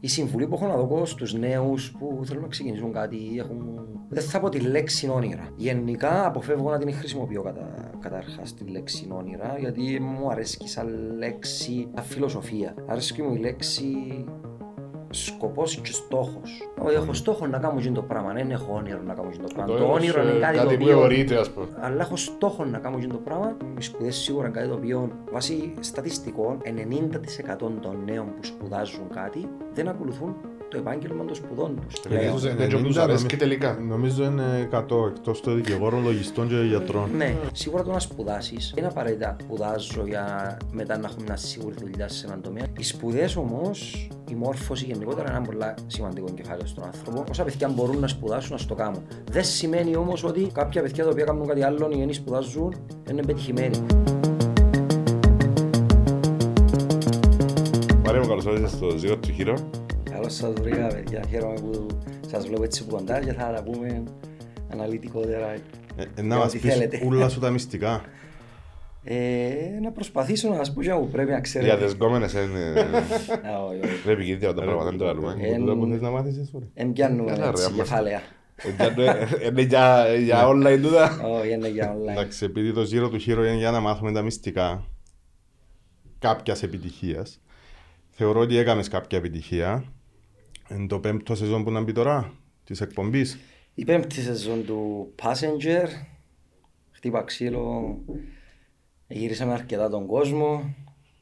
η συμβουλή που έχω να δω στους νέους που θέλουν να ξεκινήσουν κάτι, έχουν... δεν θα πω τη λέξη όνειρα. Γενικά αποφεύγω να την χρησιμοποιώ κατά, καταρχάς τη λέξη όνειρα, γιατί μου αρέσει σαν λέξη, σαν φιλοσοφία. Αρέσει μου η λέξη σκοπός και στόχος. Όχι, έχω στόχο να κάνω το πράγμα, δεν έχω όνειρο να κάνω το πράγμα. Το όνειρο είναι κάτι, το οποίο. Αλλά έχω στόχο να κάνω το πράγμα. Οι σπουδές σίγουρα είναι κάτι το οποίο βάσει στατιστικών 90% των νέων που σπουδάζουν κάτι δεν ακολουθούν το επάγγελμα των σπουδών τους. Νομίζω είναι 100 εκτός των δικηγόρων, λογιστών και γιατρών. Ναι, σίγουρα το να σπουδάσεις δεν είναι απαραίτητα σπουδάζω για μετά να έχουμε μια σίγουρη δουλειά σε έναν τομέα. Οι σπουδές όμως, η μόρφωση γενικότερα είναι ένα πολύ σημαντικό κεφάλαιο στον άνθρωπο. Όσα παιδιά μπορούν να σπουδάσουν, να στο κάνουν. Δεν σημαίνει όμως ότι κάποια παιδιά τα οποία κάνουν κάτι άλλο ή δεν σπουδάζουν είναι πετυχημένοι. Μαρία μου, καλώς ήρθατε στο Zero to Hero. Καλώς σας βρήκα, παιδιά. Χαίρομαι που σας βλέπω έτσι που κοντά και θα τα πούμε αναλυτικότερα. Ε, να μας πεις ούλα σου τα μυστικά. Ε, να προσπαθήσω να σας πω και που πρέπει να ξέρετε. Για τις γκόμενες είναι... Πρέπει και ίδια τα πράγματα, δεν το άλλουμε. Που θες να μάθεις εσύ. Εν πιάνουμε έτσι κεφάλαια. Είναι για online τούτα. Όχι, είναι για online. Εντάξει, επειδή το Zero του Hero είναι για να μάθουμε τα μυστικά κάποιας επιτυχίας, θεωρώ ότι έκαμες κάποια επιτυχία είναι το πέμπτο σεζόν που να μπει τώρα της εκπομπής. Η πέμπτη σεζόν του Passenger. Χτύπα ξύλο. Γυρίσαμε αρκετά τον κόσμο.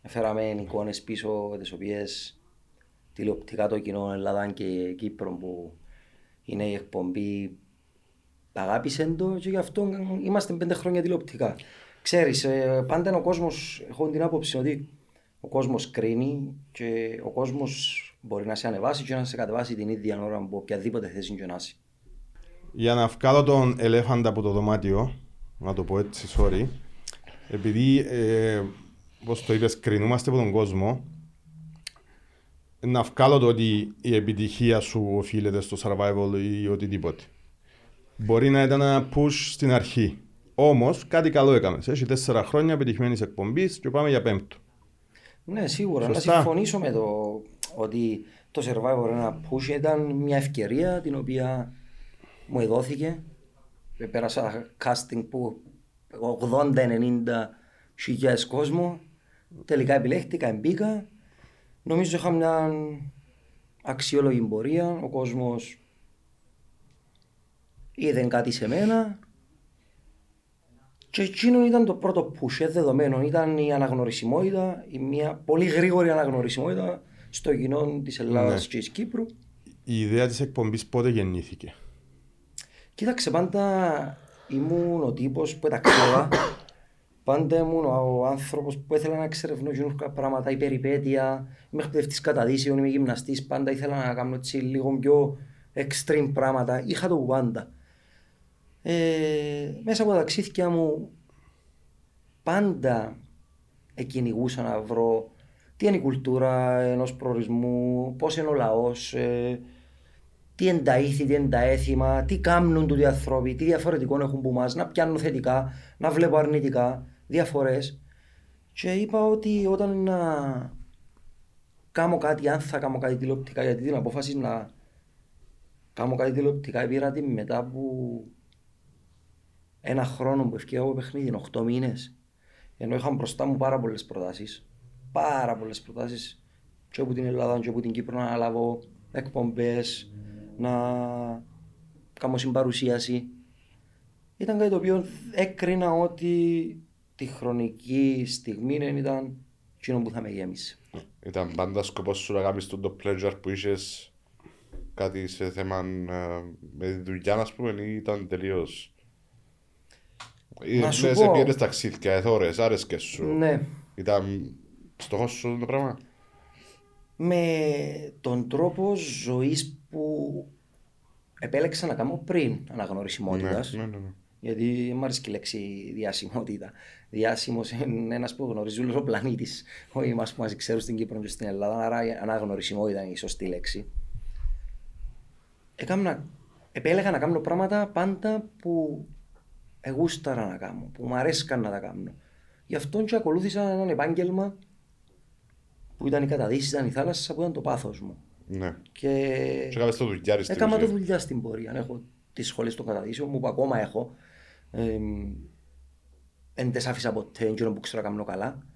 Έφεραμε εικόνες πίσω τις οποίες τηλεοπτικά το κοινό Ελλάδα και Κύπρο που είναι η εκπομπή αγάπησε το και γι' αυτό είμαστε πέντε χρόνια τηλεοπτικά. Ξέρεις, ε, πάντα ο κόσμος, έχω την άποψη ότι ο κόσμος κρίνει και ο κόσμος μπορεί να σε ανεβάσει και να σε κατεβάσει την ίδια ώρα από οποιαδήποτε θέση και να Για να βγάλω τον ελέφαντα από το δωμάτιο, να το πω έτσι, sorry, επειδή, ε, όπως το είπες, κρινούμαστε από τον κόσμο, να βγάλω το ότι η επιτυχία σου οφείλεται στο survival ή οτιδήποτε. Μπορεί να ήταν ένα push στην αρχή. Όμως κάτι καλό έκαμες. Έχει τέσσερα χρόνια επιτυχημένης εκπομπής και πάμε για πέμπτο. Ναι, σίγουρα. Σωστά. Να συμφωνήσω με το ότι το Survivor ένα push ήταν μια ευκαιρία την οποία μου εδόθηκε. Πέρασα casting που 80-90 χιλιάδες κόσμο. Τελικά επιλέχτηκα, μπήκα. Νομίζω είχα μια αξιόλογη πορεία. Ο κόσμος είδε κάτι σε μένα. Και εκείνο ήταν το πρώτο push, δεδομένο. Ήταν η αναγνωρισιμότητα, η μια πολύ γρήγορη αναγνωρισιμότητα στο κοινό της Ελλάδας ναι. και της Κύπρου. Η ιδέα της εκπομπής πότε γεννήθηκε; Κοίταξε, πάντα ήμουν ο τύπος που ξέρω. πάντα ήμουν ο άνθρωπος που ήθελα να εξερευνώ καινούργια πράγματα, η περιπέτεια. Είμαι εκπαιδευτής καταδύσεων, είμαι γυμναστής. Πάντα ήθελα να κάνω έτσι λίγο πιο extreme πράγματα. Είχα το πάντα. Ε, μέσα από τα ταξίδια μου πάντα εκκυνηγούσα να βρω τι είναι η κουλτούρα ενός προορισμού, πώς είναι ο λαός, ε, τι είναι τα ήθη, τι είναι τα έθιμα, τι κάνουν του άνθρωποι, τι διαφορετικό έχουν που μας, να πιάνω θετικά, να βλέπω αρνητικά, διαφορές. Και είπα ότι όταν να κάνω κάτι, αν θα κάνω κάτι τηλεοπτικά, γιατί την απόφαση να κάνω κάτι τηλεοπτικά πήρα την μετά από ένα χρόνο που ευκαιρία από παιχνίδι, 8 μήνες. Ενώ είχα μπροστά μου πάρα πολλές προτάσεις. Πάρα πολλές προτάσεις και από την Ελλάδα και από την Κύπρο να αναλάβω εκπομπές, να κάνω συμπαρουσίαση. Ήταν κάτι το οποίο έκρινα ότι τη χρονική στιγμή ήταν εκείνο που θα με γέμισε. Ήταν πάντα σκοπός σου να κάνεις το pleasure που είσαι κάτι σε θέμα ε, με τη δουλειά, ας πούμε, ή ήταν τελείω να σου πω... πήγαινες ταξίδια, εθώρες, άρεσκες σου. Ναι. Ήταν στόχος σου το πράγμα. Με τον τρόπο ζωής που επέλεξα να κάνω πριν αναγνωρισιμότητας. Ναι, ναι, ναι, ναι. Γιατί μου αρέσει και η λέξη διασημότητα. Διάσημος είναι ένας που γνωρίζει όλος ο πλανήτης. Όχι εμάς που μας ξέρουν στην Κύπρο και στην Ελλάδα. Άρα η αναγνωρισιμότητα είναι η σωστή λέξη. Έκανα, επέλεγα να κάνω πράγματα πάντα που εγούσταρα να κάνω, που μου αρέσκαν να τα κάνω. Γι' αυτό και ακολούθησα ένα επάγγελμα που ήταν η καταδύση, ήταν η θάλασσα, που ήταν το πάθος μου. Ναι. Και Και έκαμε το δουλειά στην έκανα το ουσία. δουλειά στην πορεία. Έχω τις σχολές των καταδείσεων μου που ακόμα έχω. Ε, δεν τις άφησα ποτέ, εκείνο που ξέρω να κάνω καλά.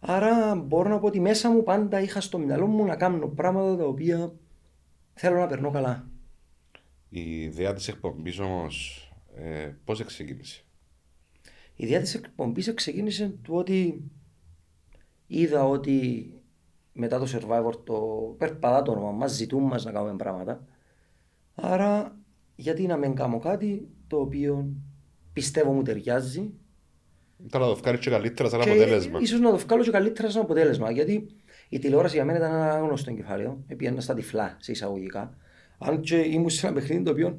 Άρα μπορώ να πω ότι μέσα μου πάντα είχα στο μυαλό μου να κάνω πράγματα τα οποία θέλω να περνώ καλά. Η ιδέα της εκπομπής όμως ε, πώς ξεκίνησε. Η ιδέα της εκπομπής ξεκίνησε του ότι είδα ότι μετά το Survivor το περπατά το όνομα μας, ζητούν μας να κάνουμε πράγματα. Άρα γιατί να μην κάνω κάτι το οποίο πιστεύω μου ταιριάζει Ήταν να το βγάλεις και καλύτερα σαν και αποτέλεσμα. ίσως να το βγάλω και καλύτερα σαν αποτέλεσμα. Γιατί η τηλεόραση για μένα ήταν ένα γνωστό κεφάλαιο. Πήγαινα στα τυφλά, σε εισαγωγικά. Αν και ήμουν σε ένα παιχνίδι το οποίο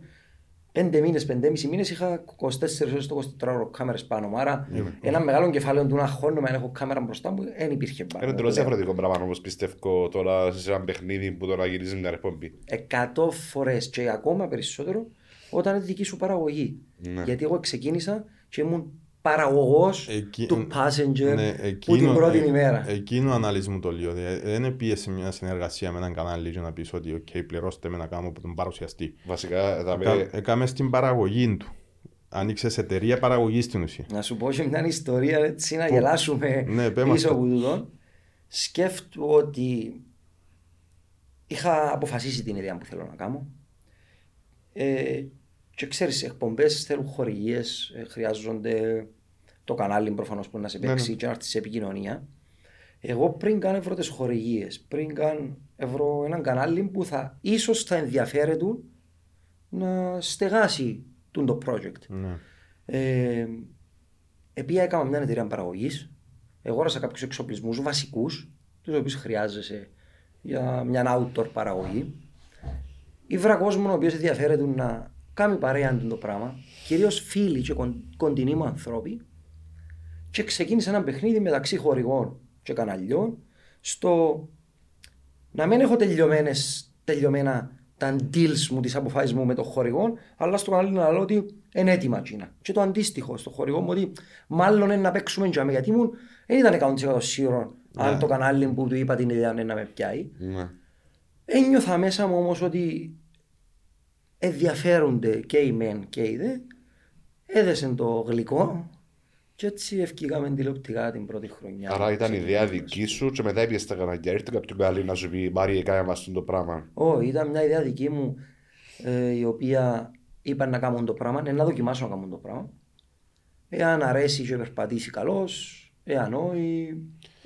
πέντε μήνες, πεντέμισι μήνες είχα 24 ώρες το 24ωρο κάμερες πάνω μου. Άρα ένα μεγάλο κεφάλαιο του να χώνομαι αν έχω κάμερα μπροστά μου δεν υπήρχε πάνω. Είναι εντελώς διαφορετικό πράγμα όμως πιστεύω τώρα σε ένα παιχνίδι που τώρα γυρίζει μια εκπομπή. Εκατό φορές και ακόμα περισσότερο όταν είναι δική σου παραγωγή. Ναι. Γιατί εγώ ξεκίνησα και ήμουν παραγωγός Εκεί- του Passenger Ναι, που την πρώτη ε, ημέρα. Εκείνο αναλύσει μου το λίγο. Δηλαδή, Δεν είναι πίεση μια συνεργασία με έναν κανάλι και να πεις ότι «ΟΚ, πληρώστε με να κάνω από τον παρουσιαστή». Βασικά θα Εκα- πει Έκαμε στην παραγωγή του. Άνοιξες εταιρεία παραγωγής στην ουσία. Να σου πω και μια ιστορία έτσι να γελάσουμε Ναι, πέ μας πίσω το. από τούτο. Σκέφτομαι ότι είχα αποφασίσει την ιδέα που θέλω να κάνω. Ε, και ξέρεις, εκπομπές θέλουν χορηγίες, ε, χρειάζονται το κανάλι προφανώς που να σε Ναι, παίξει και να έρθεις σε επικοινωνία. Εγώ πριν καν ευρώ τις χορηγίες, πριν καν ευρώ έναν κανάλι που θα ίσως θα ενδιαφέρεται να στεγάσει τούν το project. Ναι. Ε, επειδή έκανα μια εταιρεία παραγωγής, αγόρασα κάποιους εξοπλισμούς βασικούς, τους οποίους χρειάζεσαι για μια outdoor παραγωγή. Ήβρα κόσμο ο οποίος ενδιαφέρεται να κάνει παρέα του το πράγμα, κυρίως φίλοι και κον, κοντινοί μου άνθρωποι, και ξεκίνησε ένα παιχνίδι μεταξύ χορηγών και καναλιών στο να μην έχω τελειωμένες, τελειωμένα τα deals μου, τις αποφάσεις μου με τον χορηγό, αλλά στο κανάλι να λέω ότι είναι έτοιμα εκείνα. Και το αντίστοιχο στο χορηγό μου ότι μάλλον είναι να παίξουμε τζάμε, γιατί μου δεν ήταν 100% σίγουρο αν Ναι. το κανάλι που του είπα την ιδέα είναι να με πιάει. ναι. Ένιωθα μέσα μου όμως ότι ενδιαφέρονται και οι μεν και οι δε. Έδεσε το γλυκό και έτσι ευκήγαμε τηλεοπτικά την πρώτη χρονιά. Άρα ήταν η ιδέα δική σου και μετά έπιες στα καναλιά. Ήρθε κάποιον καλή να σου πει Μάρια κάνε μας το πράγμα. Όχι, ήταν μια ιδέα δική μου ε, η οποία είπα να κάνουν το πράγμα, ναι, να δοκιμάσω να κάνουν το πράγμα. Εάν αρέσει και περπατήσει καλώ, εάν όχι,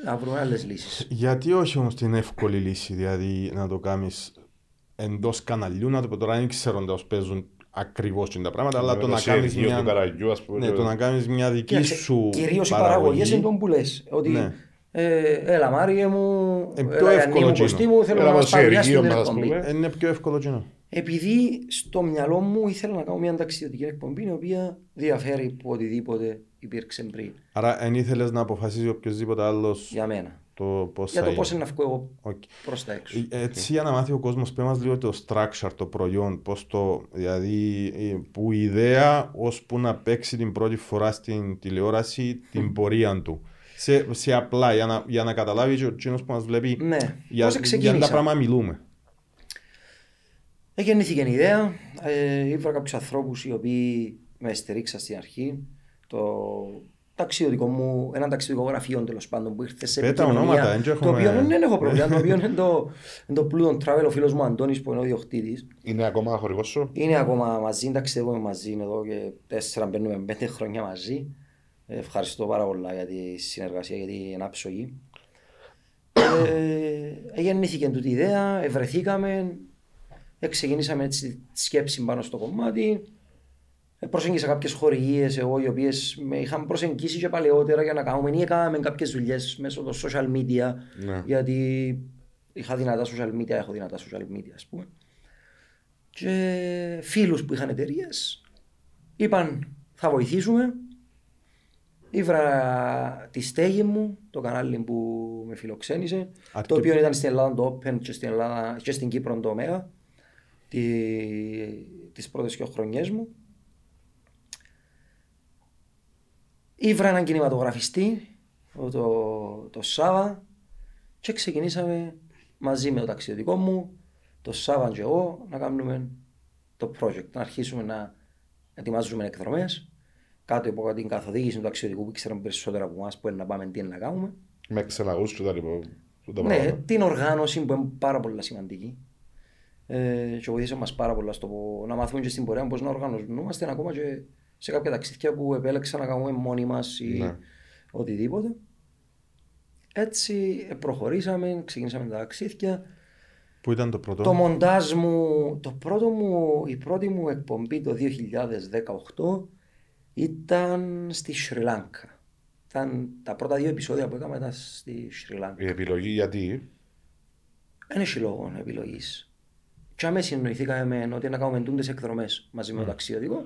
να βρούμε άλλες λύσεις. Γιατί όχι όμως την εύκολη λύση, δηλαδή να το κάνεις εντός καναλιού, να το πω τώρα δεν ξέρω να παίζουν ακριβώς τα πράγματα, αλλά το να κάνεις σχέδιο του μια, καραγιού, ας πούμε. ναι, το να κάνεις μια δική σου Κυρίως οι παραγωγή. παραγωγές είναι τον που λες. Ότι Ναι. ε, έλα Μάριε μου, Ε, πιο έλα Γιάννη εύκολο μου, εκείνο. Κωστή μου, θέλω Έλα να μας μας παρουσιάσεις εργείο την μας, ας εκπομπή. πούμε. Είναι πιο εύκολο κοινό. Επειδή στο μυαλό μου ήθελα να κάνω μια ταξιδιωτική εκπομπή η οποία διαφέρει από οτιδήποτε υπήρξε πριν Άρα δεν ήθελες να αποφασίσεις οποιοδήποτε άλλος για μένα. Το πώς Για θα το πώς είναι. είναι να βγω εγώ Οκ. προς τα έξω. Ε, Έτσι για να μάθει ο κόσμος πέ μας λίγο το structure, το προϊόν, πώς το, δηλαδή ε, που η ιδέα ώσπου να παίξει την πρώτη φορά στην τηλεόραση την πορεία του. Σε, σε απλά, για να, για να καταλάβεις και ο κοινός που μας βλέπει Ναι, για, πώς για τα ξεκίνησα; πράγματα μιλούμε. Γεννήθηκε η ιδέα. Ε, ήβρα κάποιους ανθρώπους οι οποίοι με στηρίξαν στην αρχή. Το ταξιδιωτικό μου, ένα ταξιδιωτικό γραφείο τέλος πάντων που ήρθε σε Πέτα επικοινωνία. ονόματα, δεν το έχουμε- οποίο δεν έχω πρόβλημα. το οποίο είναι το, είναι το Pluton Travel, ο φίλος μου Αντώνης που είναι ο διοκτήτης. Είναι ακόμα χορηγός σου; Είναι ακόμα μαζί, ταξιδεύουμε μαζί είναι εδώ και τέσσερα μπαίνουμε πέντε χρόνια μαζί. Ε, Ευχαριστώ πάρα πολλά για τη συνεργασία, για την άψογη. Ε, γεννήθηκε τούτη η ιδέα, ευρεθήκαμε, ε, ξεκινήσαμε έτσι τη σκέψη πάνω στο κομμάτι. Ε, προσέγγισα κάποιες χορηγίες εγώ οι οποίες με είχαν προσεγγίσει και παλαιότερα για να κάνουμε ή έκαναμε κάποιες δουλειές μέσω των social media Ναι. γιατί είχα δυνατά social media, έχω δυνατά social media ας πούμε και φίλους που είχαν εταιρείες είπαν θα βοηθήσουμε Ήβρα τη στέγη μου, το κανάλι που με φιλοξένησε, Αρκε- το οποίο ήταν στην Ελλάδα το Open και στην, Ελλάδα, και στην Κύπρο το Omega, τη, τις πρώτες δύο χρονιές μου. Ήβρα έναν κινηματογραφιστή, το, το Σάβα, και ξεκινήσαμε μαζί με το ταξιδιωτικό μου, το Σάββαν και εγώ, να κάνουμε το project. Να αρχίσουμε να ετοιμάζουμε εκδρομές κάτω από την καθοδήγηση του ταξιδιωτικού που ξέραμε περισσότερα από εμάς που είναι να πάμε, τι είναι να κάνουμε. Με ξεναγούς και τα λοιπά. τα Ναι, πράγματα. την οργάνωση που είναι πάρα πολύ σημαντική. Ε, και βοήθησε μας πάρα πολλά στο πω- να μάθουμε και στην πορεία πώς να οργανωνόμαστε ακόμα και σε κάποια ταξίδια που επέλεξα να κάνουμε μόνοι μας ή Ναι. οτιδήποτε. Έτσι ε, προχωρήσαμε, ξεκίνησαμε τα ταξίδια. Πού ήταν το πρώτο; Το μοντάζ μου, το πρώτο μου, η πρώτη μου εκπομπή το 2018 ήταν στη Σρι Λάνκα. Ήταν τα πρώτα δύο επεισόδια που έκανα ήταν στη Σρι Λάνκα. Η επιλογή γιατί; Δεν έχει λόγο επιλογής. Και αμέσως συνοηθήκαμε με ότι να κάνουμε τούντες εκδρομές μαζί με το ταξιδιωτικό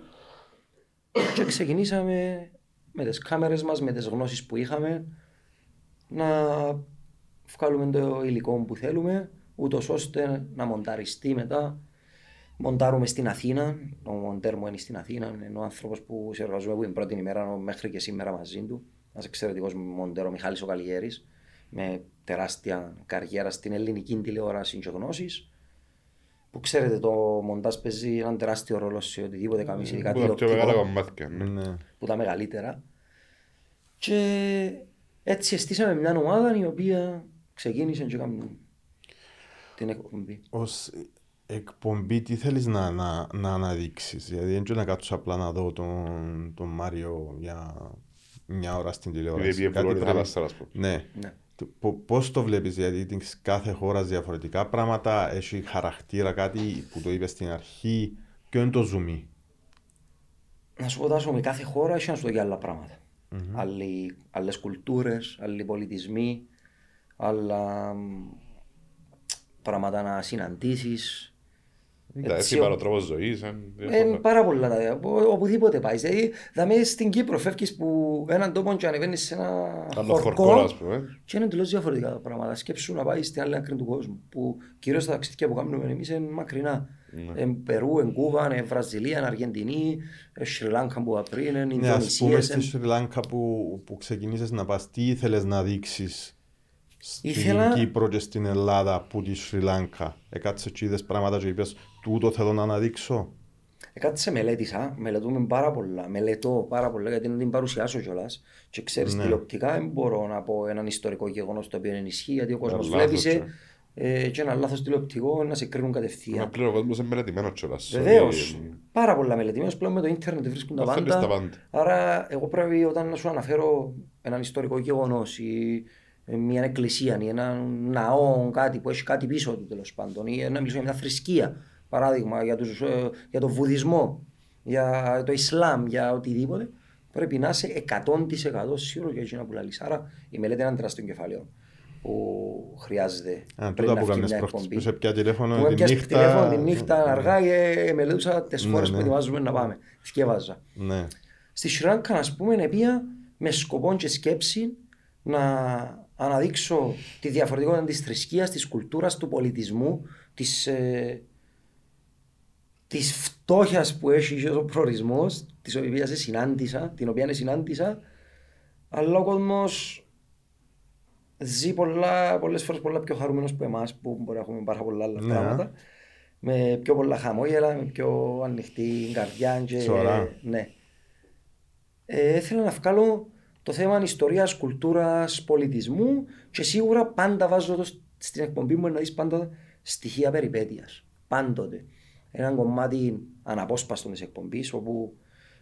και ξεκινήσαμε με τις κάμερες μας, με τις γνώσεις που είχαμε να βγάλουμε το υλικό που θέλουμε ούτως ώστε να μονταριστεί μετά. Μοντάρουμε στην Αθήνα, ο μοντέρ μου είναι στην Αθήνα, είναι ο άνθρωπος που συνεργαζούμε που την πρώτη ημέρα μέχρι και σήμερα μαζί του. Ένας εξαιρετικός μοντέρ, ο Μιχάλης ο Καλιγέρης, με τεράστια καριέρα στην ελληνική τηλεόραση και γνώσεις που ξέρετε το μοντάζ παίζει έναν τεράστιο ρόλο σε οτιδήποτε κάνεις, ειδικά Που τα πιο τηλεοπτικό, μεγάλα κομμάτια. ναι. Ναι. που τα μεγαλύτερα. Και έτσι αισθήσαμε μια ομάδα η οποία ξεκίνησε και έκανε την εκπομπή. Ως εκπομπή τι θέλεις να, να, να αναδείξεις; Δηλαδή δεν ξέρω να κάτσω απλά να δω τον, τον Μάριο για μια ώρα στην Επειδή τηλεόραση. πήγε Κάτι πολύ πρέπει- θάλασσα, ας πούμε. Ναι. Ναι. Πο- Πώς το βλέπεις, γιατί την κάθε χώρα διαφορετικά πράγματα, έχει χαρακτήρα, κάτι που το είπες στην αρχή, ποιο είναι το ζουμί; Να σου πω Τάσο, με κάθε χώρα έχει να σου δω και άλλα πράγματα. Άλλοι, άλλες κουλτούρες, άλλοι πολιτισμοί, άλλα μ, πράγματα να συναντήσεις. Εντάξει, Έτσι, Εσύ ο- πάρω τρόπο ζωής. Είναι πάρα πολλά τα οπου- οπουδήποτε πάει. Δηλαδή, δαμε στην Κύπρο φεύγεις που έναν τόπο και ανεβαίνεις σε ένα Άλλο χορκό, χορκό ας πούμε. και είναι τελείως διαφορετικά τα πράγματα. Σκέψου να πάει στην άλλη άκρη του κόσμου που κυρίως τα ταξίδια που κάνουμε εμείς είναι μακρινά. Ναι. Εν Περού, εν Κούβα, εν Βραζιλία, εν Αργεντινή, εν Σρι Λάνκα που είπα πριν, εν Ναι, ας πούμε Ινδονησίες. στη εν- Σρι Λάνκα που, που ξεκινήσες να πας, τι ήθελες να δείξεις στην Ήθελα- Κύπρο και στην Ελλάδα που τη Σρι Λάνκα; Έκατσες και είδες πράγματα και είπες, τούτο θέλω να αναδείξω. Ε, κάτι σε μελέτησα, μελετούμε πάρα πολλά, μελετώ πάρα πολλά γιατί να την παρουσιάσω κιόλας. Και ξέρεις, Ναι. τηλεοπτικά δεν μπορώ να πω έναν ιστορικό γεγονός το οποίο είναι ισχύει, γιατί ο κόσμος λάθος, βλέπει σε, ναι. ε, και ένα λάθος τηλεοπτικό να σε κρίνουν Μα κατευθείαν. πλέον ο κόσμος είναι μελετημένος κιόλας. Βεβαίως. Δηλαδή, Πάρα πολλά μελετημένου πλέον με το ίντερνετ βρίσκουν τα Μα θέλεις τα πάντα. πάντα. Άρα, εγώ πρέπει όταν να σου αναφέρω έναν ιστορικό γεγονός ή ε, μια εκκλησία ή έναν ναό, κάτι που έχει κάτι πίσω του τέλος πάντων, ή να μιλήσω για μια θρησκεία, παράδειγμα για, τους, ε, για τον βουδισμό, για το Ισλάμ, για οτιδήποτε, πρέπει να είσαι 100% σίγουρος για εκείνα που λαλείς. Άρα η μελέτη είναι ένα τεράστιο κεφάλαιο που χρειάζεται Α, πριν τούτα να που βγει κάνεις μια προχτές, εκπομπή. που σε πια τηλέφωνο Που τη έπιασε νύχτα. τηλέφωνο τη νύχτα αργά και μελετούσα τις Ναι, φορές που ναι. ετοιμάζουμε να πάμε. Θυκεύαζα. Ναι. Στη Σιράνκα, ας πούμε, επία με σκοπό και σκέψη να αναδείξω τη διαφορετικότητα της θρησκείας, της κουλτούρας, του πολιτισμού, της, ε, της φτώχειας που έχει και ο προορισμός, της οποίας συνάντησα, την οποία συνάντησα, αλλά ο κόσμος ζει πολλά, πολλές φορές πολλά πιο χαρούμενος που εμάς, που μπορεί να έχουμε πάρα πολλά άλλα Ναι. πράγματα, με πιο πολλά χαμόγελα, με πιο ανοιχτή καρδιά και... Σοβαρά. Ναι. Ε, ήθελα να βγάλω το θέμα ιστορίας, κουλτούρας, πολιτισμού και σίγουρα πάντα βάζω το στην εκπομπή μου να δεις πάντα στοιχεία περιπέτειας. Πάντοτε. Ένα κομμάτι αναπόσπαστο της εκπομπής όπου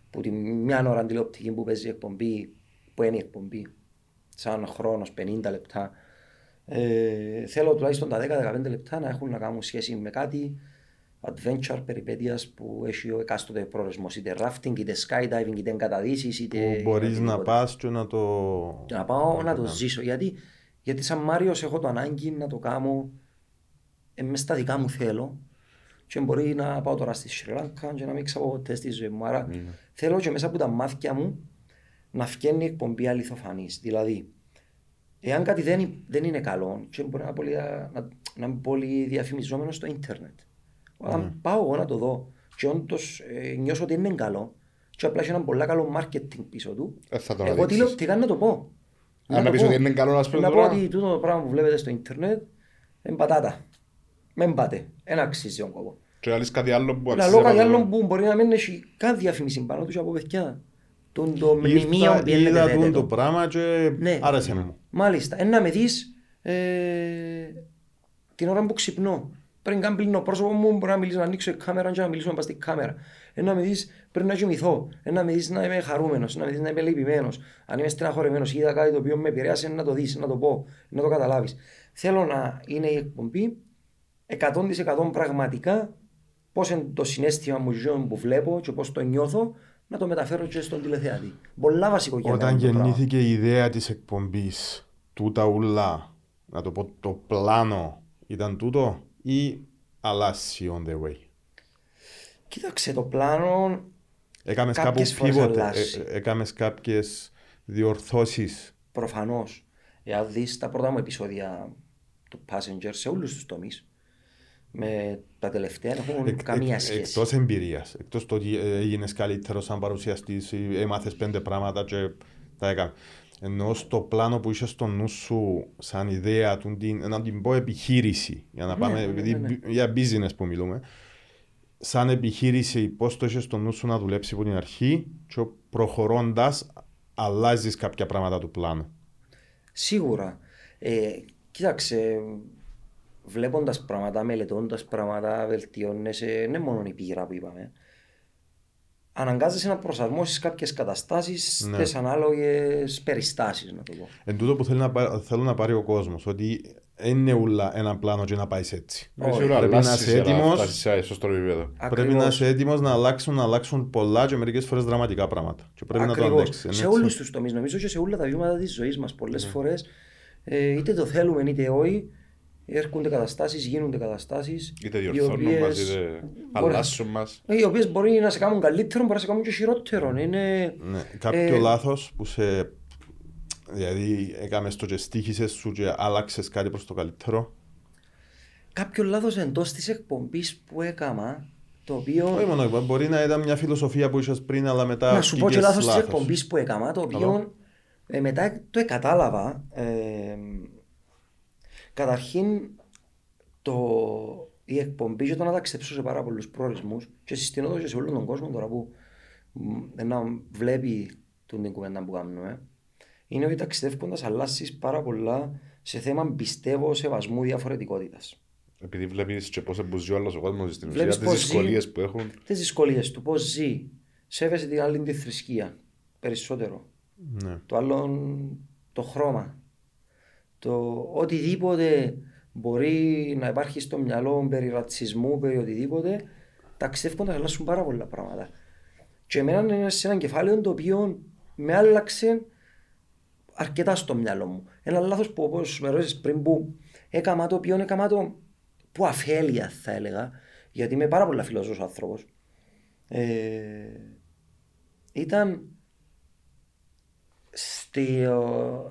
που τη μια ώρα τηλεοπτική που παίζει η εκπομπή, που είναι η εκπομπή, σαν χρόνος 50 λεπτά, ε, θέλω τουλάχιστον τα 10-15 λεπτά να έχουν να κάνουν σχέση με κάτι adventure περιπέτειας που έχει ο εκάστοτε προορισμός, είτε rafting, είτε skydiving, είτε εγκαταδύσεις, είτε... Που μπορείς να οτιδήποτε. πας και να το... Και να πάω να το κάνεις. ζήσω. Γιατί, γιατί σαν Μάριος έχω το ανάγκη να το κάνω ε, μες στα δικά μου θέλω και μπορεί να πάω τώρα στη Σρι Λάνκα και να μην ξαπώ ποτέ στη ζωή μου. Άρα θέλω και μέσα από τα μάτια μου να βγαίνει εκπομπή αληθοφανής. Δηλαδή, εάν κάτι δεν, δεν είναι καλό και μπορεί να, είναι πολύ, να, να είναι πολύ διαφημιζόμενος στο ίντερνετ. Αν πάω εγώ να το δω και όντως ε, νιώσω ότι είναι καλό και απλά έχει ένα πολύ καλό marketing πίσω του, Ε, θα το εγώ αναδείξεις. τηλεοπτικά να το πω. Αν να το πεις πω. ότι είναι καλό, ας πούμε, Να το πω πράγμα. ότι τούτο το πράγμα που βλέπετε στο ίντερνετ είναι πατάτα. Μεν πάτε, ένα αξίζει τον κόπο. Και λες κάτι άλλο που Να αξίζει λέω κάτι να το- άλλο που μπορεί να μην έχει καν διαφήμιση πάνω τους από παιδιά. Τον το Ήρθα, μνημείο πιένετε είδα δέτε τούν το. το πράγμα και Ναι. άρεσε μου. Μάλιστα, ένα να με δεις ε, την ώρα που ξυπνώ. Πριν καν πλύνω πρόσωπο μου, μπορεί να μιλήσω, να ανοίξω η κάμερα και να μιλήσουμε πας στην κάμερα. Ένα να με δεις πριν να κοιμηθώ. Ένα να με δεις να είμαι χαρούμενος, να με δεις να είμαι λυπημένος. Αν είμαι στεναχωρημένος, είδα κάτι το οποίο με επηρέασε, να το δεις, να το πω, να το καταλάβεις. Θέλω να είναι η εκπομπή 100% πραγματικά πώς είναι το συνέστημα μου ζώων που βλέπω και πώς το νιώθω να το μεταφέρω και στον τηλεθεατή. Πολλά βασικό για Όταν μένα το πράγμα. γεννήθηκε η ιδέα της εκπομπής, τούτα ουλά, να το πω το πλάνο ήταν τούτο ή αλλάσει on the way; Κοίταξε το πλάνο Έκαμες κάπου Κάποιες φορές pivot, αλλάζει. ε, ε, έκαμες κάποιες διορθώσεις. προφανώς. Εάν δεις τα πρώτα μου επεισόδια του Passenger σε όλους τους τομείς, με τα τελευταία δεν έχουν Εκ- καμία εκ- σχέση. Εκτός εμπειρίας, εκτός το ότι ε, έγινες καλύτερος σαν παρουσιαστής, ή έμαθες πέντε πράγματα και τα έκαμε. Ενώ στο πλάνο που είσαι στο νου σου σαν ιδέα, του, την, να την πω επιχείρηση, για να πάμε, ναι, επειδή ναι, ναι. για business που μιλούμε, σαν επιχείρηση πώς το είσαι στο νου σου να δουλέψεις από την αρχή και προχωρώντας αλλάζεις κάποια πράγματα του πλάνου; Σίγουρα. Ε, κοίταξε, βλέποντας πράγματα, μελετώντας πράγματα, βελτιώνεσαι. Δεν είναι μόνο η πείρα που είπαμε. Αναγκάζεσαι να προσαρμόσεις κάποιες καταστάσεις Ναι. στις ανάλογες περιστάσεις, να το πω. Εν τούτο που θέλει να, πά- θέλω να πάρει ο κόσμος, ότι δεν είναι ούλα ένα πλάνο και να πάει έτσι. Ναι, Όχι, σίγουρα πρέπει να αλλάσεις είσαι για να έτοιμος. φτάσεις σε σωστό επίπεδο. Πρέπει να είσαι έτοιμος να αλλάξουν, να αλλάξουν πολλά και μερικές φορές δραματικά πράγματα. Και πρέπει να το Ακριβώς. αντέξεις. Σε όλους τους τομείς, νομίζω και σε όλα τα βήματα της ζωής μας. Πολλές Ναι. φορές, ε, είτε το θέλουμε είτε όχι, έρχονται καταστάσεις, γίνονται καταστάσεις. Είτε διορθώνουν μας, είτε αλλάσουν μας. Οι οποίες μπορεί να σε κάνουν καλύτερο, μπορεί να σε κάνουν και χειρότερο. Είναι... Ναι. Κάποιο Ε, λάθος που σε. Δηλαδή, έκαμες το και στήχησες σου και άλλαξες κάτι προς το καλύτερο. Κάποιο λάθος εντός της εκπομπής που έκανα, το οποίο. Όχι μόνο, μπορεί να ήταν μια φιλοσοφία που είσαι πριν, αλλά μετά. να σου πω και βγήκες λάθος της λάθος. εκπομπής που έκανα, το οποίο Καλό. ε, μετά το κατάλαβα. Ε, καταρχήν, το, η εκπομπή και το να ταξιδέψω σε πάρα πολλούς προορισμούς και συστηνώ το και σε όλον τον κόσμο τώρα που μ, να βλέπει τον την κουβέντα που κάνουμε, είναι ότι ταξιδεύοντας αλλάσεις πάρα πολλά σε θέμα πιστεύω σεβασμού διαφορετικότητας. Επειδή βλέπεις και πώς εμπουζεί όλος ο κόσμος στην ουσία, Βλέπεις τις πώς ζει. δυσκολίες που έχουν. Τις δυσκολίες του, πώς ζει, σέβεσαι την άλλη τη θρησκεία περισσότερο. Ναι. το άλλο το χρώμα. Το οτιδήποτε μπορεί να υπάρχει στο μυαλό περί ρατσισμού, περί οτιδήποτε, ταξιδεύοντας αλλάσουν πάρα πολλά πράγματα. Και εμένα είναι σε ένα κεφάλαιο το οποίο με άλλαξε αρκετά στο μυαλό μου. Ένα λάθος που όπως με ρώτησες πριν που έκαμα το οποίο έκαμα το που αφέλεια θα έλεγα, γιατί είμαι πάρα πολύ φιλόσοφος άνθρωπος. Ε, ήταν στη,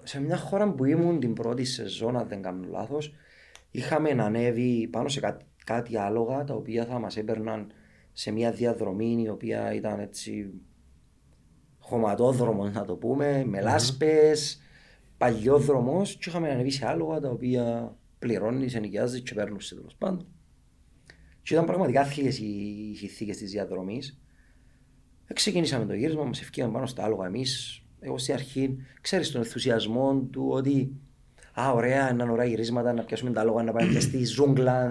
σε μια χώρα που ήμουν την πρώτη σεζόν, αν δεν κάνω λάθος, είχαμε ανέβει πάνω σε κάτι, κάτι άλογα τα οποία θα μας έπαιρναν σε μια διαδρομή η οποία ήταν έτσι χωματόδρομος να το πούμε, με λάσπες, παλιόδρομος και είχαμε ανέβει σε άλογα τα οποία πληρώνεις, ενοικιάζεις και παίρνουν σε τέλος πάντων. Και ήταν πραγματικά άθλιες οι συνθήκες της διαδρομής. Ε, Ξεκινήσαμε το γύρισμα, μας ευκήγαμε πάνω στα άλογα εμείς. Εγώ στην αρχή, ξέρεις τον ενθουσιασμό του ότι Α, ωραία, είναι ωραία γυρίσματα, να πιάσουμε τα άλογα, να πάμε και στη ζούγκλα,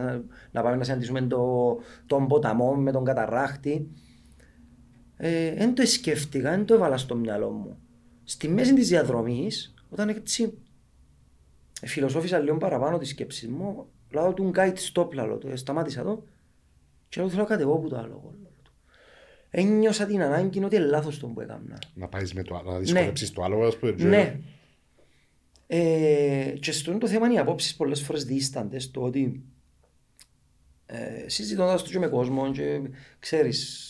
να πάμε να συναντήσουμε το, τον ποταμό με τον καταράχτη. Ε, δεν το σκέφτηκα, δεν το έβαλα στο μυαλό μου. Στη μέση της διαδρομής, όταν έτσι ε, φιλοσόφησα λίγο παραπάνω τη σκέψη μου, λέω του guide stop, λαλό του, ε, σταμάτησα το και λέω θέλω να κατεβώ που το άλογο. Λαλό του. Ένιωσα την ανάγκη ότι είναι λάθος το που έκανα. Να πάεις με το άλλο, να δυσκολέψεις το άλλο, ας πούμε. και- Ναι. Ε, και στο είναι το θέμα είναι οι απόψεις πολλές φορές δίσταντες το ότι ε, συζητώντας το και με κόσμο και ξέρεις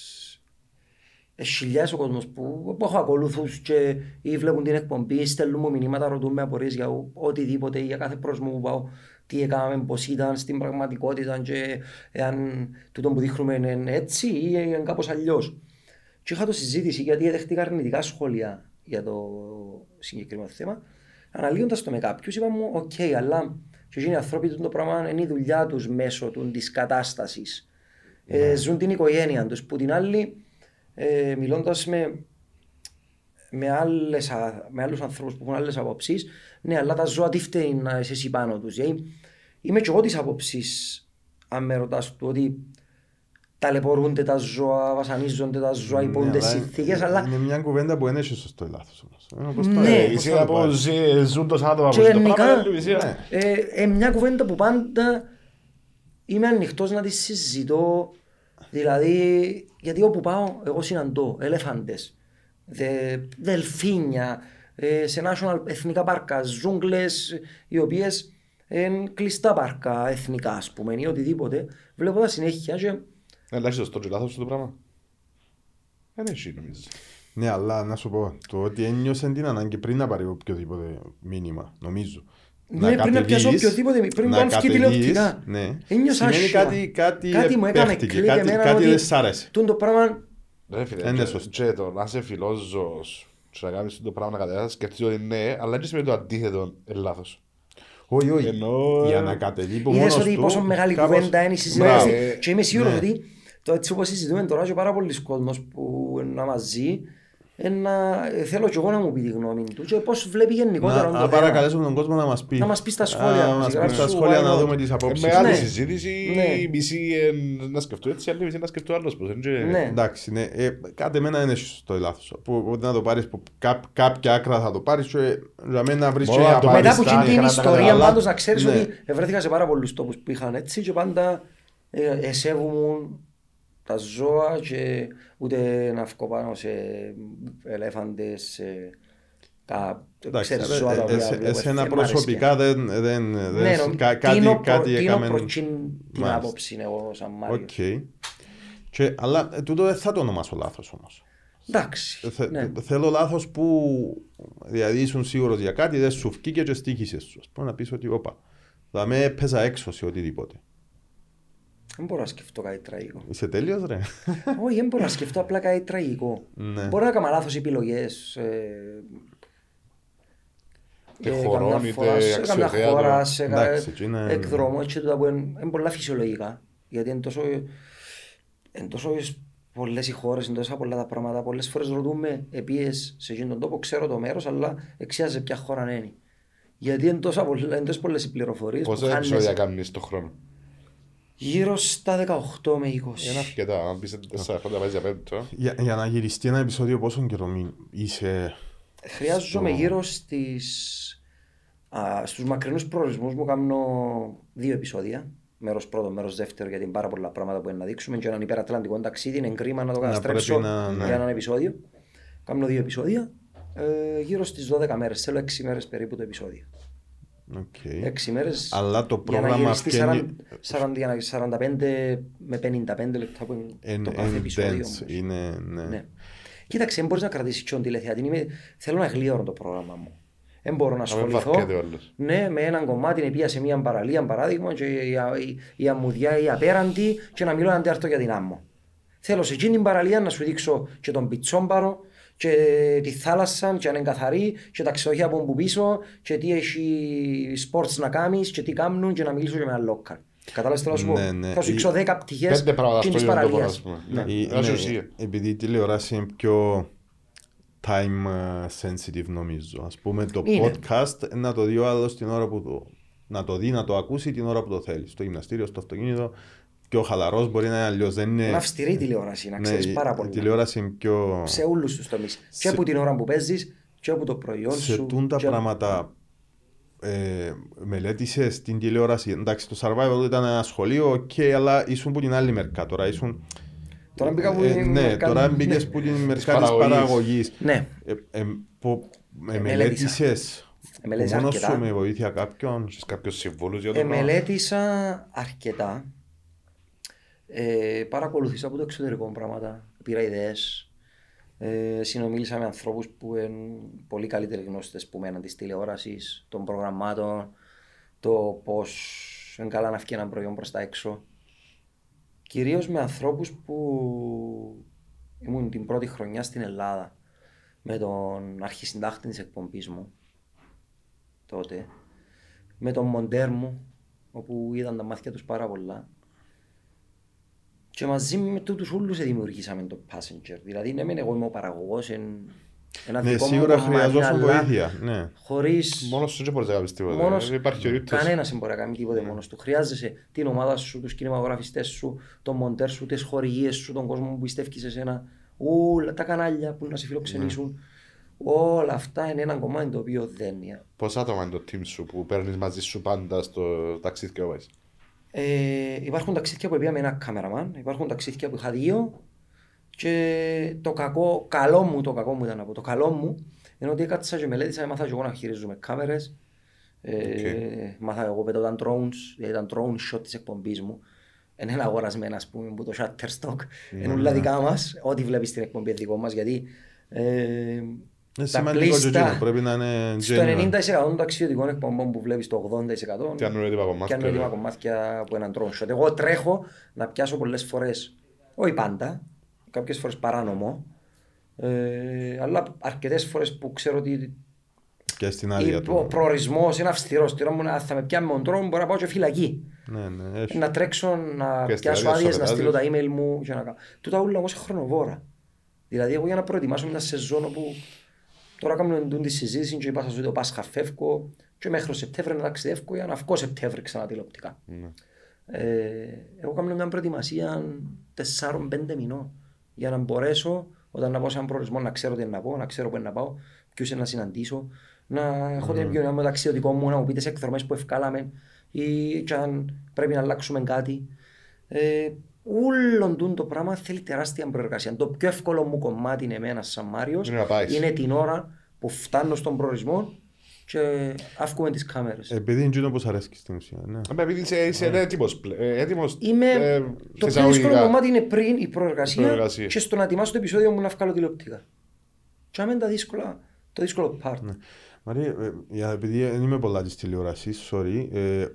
ε, χιλιάδες ο κόσμος που, που έχω ακολουθούς και ή βλέπουν την εκπομπή, στέλνουν μου μηνύματα, ρωτούν με απορίες για ο- οτιδήποτε ή για κάθε πρόσωπο που πάω τι έκαναμε, πώς ήταν στην πραγματικότητα και εάν τούτο που δείχνουμε είναι έτσι ή είναι κάπως αλλιώς. Και είχα το συζήτηση γιατί δέχτηκα αρνητικά σχόλια για το συγκεκριμένο θέμα. Αναλύοντας το με κάποιους, είπαν μου: Οκ, αλλά Και εκείνοι οι άνθρωποι του το πράγμα είναι η δουλειά τους μέσω της κατάστασης. Ε, ζουν την οικογένεια τους. Που την άλλη, ε, μιλώντας με, με, άλλες, α- με άλλους ανθρώπους που έχουν άλλες απόψεις, ναι, αλλά τα ζώα τι φταίει να είσαι εσύ πάνω τους. Γιατί είμαι και εγώ της απόψης, αν με ρωτάς του, ότι ταλαιπωρούνται τα ζώα, βασανίζονται τα ζώα, υπόνται Ναι, αλλά συνθήκες, αλλά Είναι μια κουβέντα που είναι σωστό ή λάθος όμως. Ε, πώς το- Ναι. πώς Η το σειρά που πάρεις. ζει- ζουν τόσα άτομα Και από το γενικά- πράγμα είναι λογισία. ε, ε, μια κουβέντα που πάντα είμαι ανοιχτός να τη συζητώ. Δηλαδή, γιατί όπου πάω, εγώ συναντώ ελεφάντες, δελφίνια, ε, σε national εθνικά πάρκα, ζούγκλες, οι οποίες είναι κλειστά πάρκα εθνικά, ας πούμε, ή οτιδήποτε. Βλέπω τα συνέχεια και Αλλά έχει σωστό και λάθος το πράγμα. Δεν έχει νομίζω. Ναι, αλλά να σου πω, το ότι ένιωσε την ανάγκη πριν να πάρει οποιοδήποτε μήνυμα, νομίζω. Ναι, πριν να πιάσω οποιοδήποτε, πριν να να βγει κατεβείς, τηλεοπτικά. Ναι. Ένιωσα Σημαίνει άσχημα. κάτι, κάτι, Κάτι μου έκανε επέχτηκε, κλικ κάτι, εμένα κάτι ότι- δεν σ' άρεσε. τούτο το πράγμα Ρε φίλε, Είναι και- σωστό. και το να είσαι φιλόζωος και να κάνεις το πράγμα να κατεβάσεις σκεφτείς ότι ναι, αλλά δεν σημαίνει το αντίθετο είναι λάθος. Όχι, όχι. Ενώ, Για ε, να κατεβεί που Είδες μόνος ότι του, πόσο μεγάλη κάπως- κουβέντα είναι η Μπράβο. συζήτηση. Ε, Και είμαι σίγουρος ναι. ότι το έτσι όπως συζητούμε τώρα και πάρα πολλοί κόσμος που είναι μαζί ένα, ε, θέλω και εγώ να μου πει τη γνώμη του και πώς βλέπει γενικότερα Να, το να θέμα. παρακαλέσουμε τον κόσμο να μας πει. Να μας πει στα σχόλια, Να να μας μας πει στα γράψουν, σχόλια why να not; δούμε τις Ε, απόψεις. Μεγάλη Ναι. συζήτηση, Ναι. η μισή ε, να σκεφτούν έτσι, η άλλη μισή να σκεφτούν άλλος πώς. είναι και- Ναι. Εντάξει, ναι. Ε, κάτι εμένα είναι σωστό ή λάθος. Που, που να το πάρεις, που κά, κάποια άκρα θα το πάρεις και για μένα να βρεις Μόνο και να το απάντηση. Μετά από Παριστάνει, εκείνη την για να τα ιστορία καταλάβω. πάντως να ξέρεις Ναι. ότι ευρέθηκα σε πάρα πολλούς τόπους που είχαν έτσι και πάντα ε, εσέβουν τα ζώα και ούτε να βγω πάνω σε ελέφαντες, σε κα- Εντάξει, ξέρεις, ρε, ζώα τα ε, οποία εσ- βλέπω, εσένα ε, μ' αρέσκει. προσωπικά δεν, δεν, δεν Ναι, νομ- κα- κάτι, τίνω προ- κάτι τίνω έκαμε. προ τσιν- την Μάλιστα. άποψη εγώ σαν Μάριος. Οκ. Και, αλλά ε, τούτο δεν θα το ονομάσω λάθος όμως. Εντάξει, Θε- ναι. Θέλω λάθος που δηλαδή ήσουν σίγουρος για κάτι, δεν σου βγήκε και στήχησες σου. Ας πούμε να πεις ότι όπα, θα με έπαιζα έξω σε οτιδήποτε. Δεν μπορώ να σκεφτώ κάτι τραγικό. Είσαι τέλειος ρε. Όχι, δεν μπορώ να σκεφτώ απλά κάτι τραγικό. Ναι. Μπορεί να κάνω λάθος επιλογές. ε, Είτε ε, χωρών, καμιά είτε φορά σε καμιά αξιοθέατρο. χώρα, σε κα- Εντάξει, εκεί είναι- εκδρόμο, έτσι τούτα που είναι είναι πολλά φυσιολογικά. Γιατί είναι τόσο, είναι τόσο πολλές οι χώρες, είναι τόσα πολλά τα πράγματα. Πολλές φορές ρωτούμε, επίες σε εκείνον τον τόπο, ξέρω το μέρος, αλλά εξιάζει ποια χώρα είναι. Γιατί είναι τόσα πολλά, είναι τόσες πολλές οι πληροφορίες που Πόσα χάνεσαι. επεισόδια κάνεις το χρόνο; Γύρω στα 18 με 20. Είναι αρκετά, αν πεις τέσσερα χρόνια βάζεις για πέντε τώρα. Για, για να γυριστεί ένα επεισόδιο πόσο καιρό μη- είσαι... Χρειάζομαι γύρω στις, α, στους μακρινούς προορισμούς μου κάνω δύο επεισόδια. Μέρος πρώτο, μέρος δεύτερο, γιατί είναι πάρα πολλά πράγματα που είναι να δείξουμε. Και έναν υπερατλαντικό ταξίδι είναι κρίμα να το Να καταστρέψω πρέπει να- ναι. για έναν επεισόδιο. Κάνω δύο επεισόδια. Ε, γύρω στις 12 μέρες. Θέλω 6 μέρες περίπου το επεισόδιο. Οκ. 6 μέρες Αλλά το για να πρόγραμμα γυριστεί βγαίνει- 40, 40, για να- 45 με 55 λεπτά που είναι Εν- το κάθε εν επεισόδιο. dense, όμως. Είναι, ναι. Ναι. Κοίταξε, δεν μπορείς να κρατήσεις και τηλεθεατή. Είμαι... Θέλω να γλήορο το πρόγραμμα μου. Δεν μπορώ να Να μην ασχοληθώ βαρκέται ο άλλος. ναι, με έναν κομμάτι να πήγα σε μια παραλία, παράδειγμα, και η, η, η αμμουδιά ή η απέραντη και να μιλώ έναν τέταρτο για την άμμο. Θέλω σε εκείνη την παραλία να σου δείξω και το beach bar και τη θάλασσα και αν είναι καθαρή και τα ξενοδοχεία από που πίσω και τι έχει sports να κάνεις και τι κάνουν και να μιλήσω και με ένα local. Κατάλαβες τι θέλω να σου πω; Ναι, ναι. Θα σου Η- δείξω δέκα πτυχές Πέντε πράγματα εκείνης στο ίδιο τόπο, παραλίας. ας πούμε. Ναι. Ναι. Ή- Έχει είναι- ουσία. επειδή η τηλεόραση είναι πιο time uh, sensitive νομίζω. Ας πούμε το Είναι. podcast να το δει ο άλλος την ώρα που το... Να το δει, να το ακούσει την ώρα που το θέλεις. Στο γυμναστήριο, στο αυτοκίνητο. Πιο χαλαρός μπορεί να είναι αλλιώς. Δεν είναι... Είναι αυστηρή η τηλεόραση, να Ναι, ξέρεις η- πάρα Η πολύ. τηλεόραση είναι πιο... Σε όλους τους τομείς. Και Σε- από την ώρα που παίζεις και από το προϊόν σε σου. τούν τα και- πράγματα ε, μελέτησες στην τηλεόραση. Εντάξει, το Survivor ήταν ένα σχολείο, οκ, αλλά ήσουν που την άλλη μερκά. Τώρα ήσουν. Τώρα μπήκα που ε, την Ναι, μερικά- τώρα ναι. μπήκες που την μερκά της παραγωγής. παραγωγής. Ναι, Ε, ε, που- ε, Ε, μελέτησες. μελέτησα Μόνο αρκετά. σου με βοήθεια κάποιον. Έχεις κάποιους συμβούλους για το Ε, πράγμα; μελέτησα αρκετά. Ε, παρακολουθήσα από το εξωτερικό πράγματα. Πήρα ιδέες. Ε, συνομίλησα με ανθρώπους που είναι πολύ καλύτεροι γνώστες που μέναν της τηλεόρασης, των προγραμμάτων, το πώς είναι καλά να βγει ένα προϊόν προς τα έξω. Κυρίως με ανθρώπους που ήμουν την πρώτη χρονιά στην Ελλάδα με τον αρχισυντάκτη της εκπομπής μου τότε με τον Μοντέρ μου, όπου είδαν τα μάτια τους πάρα πολλά. Και μαζί με τούτους όλους δημιουργήσαμε το Passenger. Δηλαδή, ναι, μεν εγώ είμαι ο παραγωγός, εν, ένα Ναι, δικό μου σίγουρα κομμάτι, χρειαζόσουν αλλά βοήθεια. Ναι. Χωρίς Μόνος σου δεν μπορείς να κάνεις τίποτα. Μόνος, Ε, Υπάρχει ο ρίπτος. κανένας δεν μπορεί να κάνει τίποτε μόνος του. Χρειάζεσαι την ομάδα σου, τους κινηματογραφιστές σου, τον μοντέρ σου, τις χορηγίες σου, τον κόσμο που πιστεύεις σε σένα, όλα τα κανάλια που να σε φιλοξενήσουν. Όλα αυτά είναι ένα κομμάτι το οποίο δεν είναι. Πόσα άτομα είναι το team σου που παίρνεις μαζί σου πάντα στο ταξίδι και όβες. Ε, υπάρχουν ταξίδια που πήγα με ένα κάμεραμαν, υπάρχουν ταξίδια που είχα δύο και το κακό, καλό μου, το κακό μου ήταν να πω, το καλό μου είναι ότι έκατσα και μελέτησα, έμαθα και εγώ να χειρίζομαι κάμερες, ε, μάθα εγώ πέτω τα drones, δηλαδή τα drone shot της εκπομπής μου, δεν είναι αγορασμένα ας πούμε που το Shutterstock, είναι όλα δικά μας, ό,τι βλέπεις στην εκπομπή είναι δικό μας γιατί ε, Είναι τα σημαντικό και πλήστα εκείνο, πρέπει να είναι στο genuine. 90% των ταξιδιωτικών εκπομπών που βλέπεις το 80% Τι αν έτοιμα κομμάτια, πιάνω έτοιμα ρε. κομμάτια από έναν drone shot. Εγώ τρέχω να πιάσω πολλές φορές, όχι πάντα, κάποιες φορές παράνομο, ε, αλλά αρκετές φορές που ξέρω ότι Και στην η- άδεια ο του. προορισμός είναι αυστηρός. Τώρα μου να- θα με πιάνει με τον drone μπορεί να πάω και φυλακή. Ναι, ναι, έχει. Να τρέξω, να Και στην πιάσω άδεια σου άδειες, να πετάζεις. στείλω τα email μου και να κάνω. Τούτα όλα όμως είναι χρονοβόρα. Δηλαδή εγώ για να προετοιμάσω μια σεζόν όπου τώρα κάνουμε εντούν τη συζήτηση και είπα σας ότι το Πάσχα φεύγω και μέχρι το Σεπτέμβριο να ταξιδεύω για να βγω Σεπτέμβριο ξανά τηλεοπτικά. Ναι. Ε, εγώ κάνω μια προετοιμασία 4-5 μηνών για να μπορέσω όταν να πάω σε έναν προορισμό να ξέρω τι είναι να πω, να ξέρω πού είναι να πάω, ποιους είναι να συναντήσω, να έχω την επικοινωνία με το ταξιδιωτικό μου, να μου πείτε σε εκδρομές που ευκάλαμε ή και αν πρέπει να αλλάξουμε κάτι. Ε, Όλον τούτο το πράγμα θέλει τεράστια προεργασία. Το πιο εύκολο μου κομμάτι είναι εμένα σαν Μάριος Είναι να πάεις. είναι την ώρα που φτάνω στον προορισμό και αύκουμε τις κάμερες. Επειδή είναι εκείνο που σ' αρέσει στην ουσία. Ναι. Αλλά επειδή είσαι, είσαι έτοιμος, πλε- ε, έτοιμος Είμαι, ε, το σε πιο δύσκολο εισαγωγικά. κομμάτι είναι πριν η προεργασία, Η προεργασία. και στο να ετοιμάσω το επεισόδιο μου να βγάλω τηλεοπτικά. Και άμα είναι τα δύσκολα, το δύσκολο part. Ναι. Μαρία, ε, για- επειδή δεν είμαι πολλά της τηλεόρασης, sorry, ε,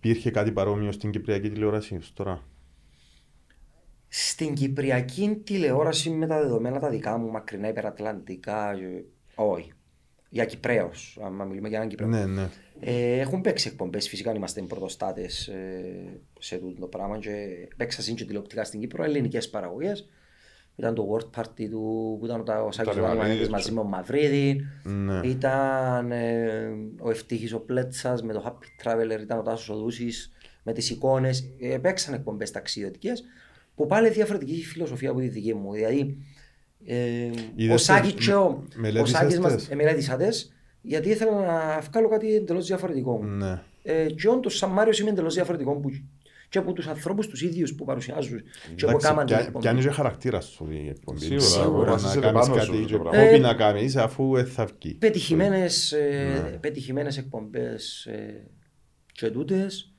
υπήρχε κάτι παρόμοιο στην Κυπριακή τηλεόραση ως τώρα; Στην κυπριακή τηλεόραση με τα δεδομένα τα δικά μου, μακρινά υπερατλαντικά, ε, όχι. Για Κυπρέος, άμα μιλούμε για έναν Κυπρέο. Ναι, ναι. Ε, έχουν παίξει εκπομπές, φυσικά είμαστε πρωτοστάτες ε, σε τούτο το πράγμα και παίξα συν και τηλεοπτικά στην Κύπρο, ελληνικές παραγωγές. Ήταν το World Party του, που ήταν ο Σάκης Ήταν ο Βανιμανίδης Μαυρίδης, μαζί με τον Μαυρίδη. Ναι. Ήταν ε, ο Ευτύχης ο Πλέτσας με το Happy Traveler, ήταν ο Τάσος ο Δούσης με τις εικόνες. Ε, παίξαν εκπομπές ταξιδιωτικές που πάλι διαφορετική φιλοσοφία από τη δική μου. Δηλαδή, ε, ο Είδες Σάκης τες, και ο, ο μελέτησες Σάκης μας τες; ε, μελέτησα τες, γιατί ήθελα να βγάλω κάτι εντελώς διαφορετικό. Ναι. Ε, και όντως σαν Μάριος είμαι εντελώς διαφορετικό που, και από τους ανθρώπους τους ίδιους που παρουσιάζουν και που Εντάξει, κάμαν την πια- εκπομπή. πιάνεις και χαρακτήρα σου η εκπομπή. Σίγουρα, Σίγουρα, μπορεί να να είσαι κάνεις πάνω σου κάτι το και πράγμα. κόπη Ε, να κάνεις αφού δεν θα βγει. πετυχημένες, ε, Ναι. πετυχημένες εκπομπές ε, και τούτες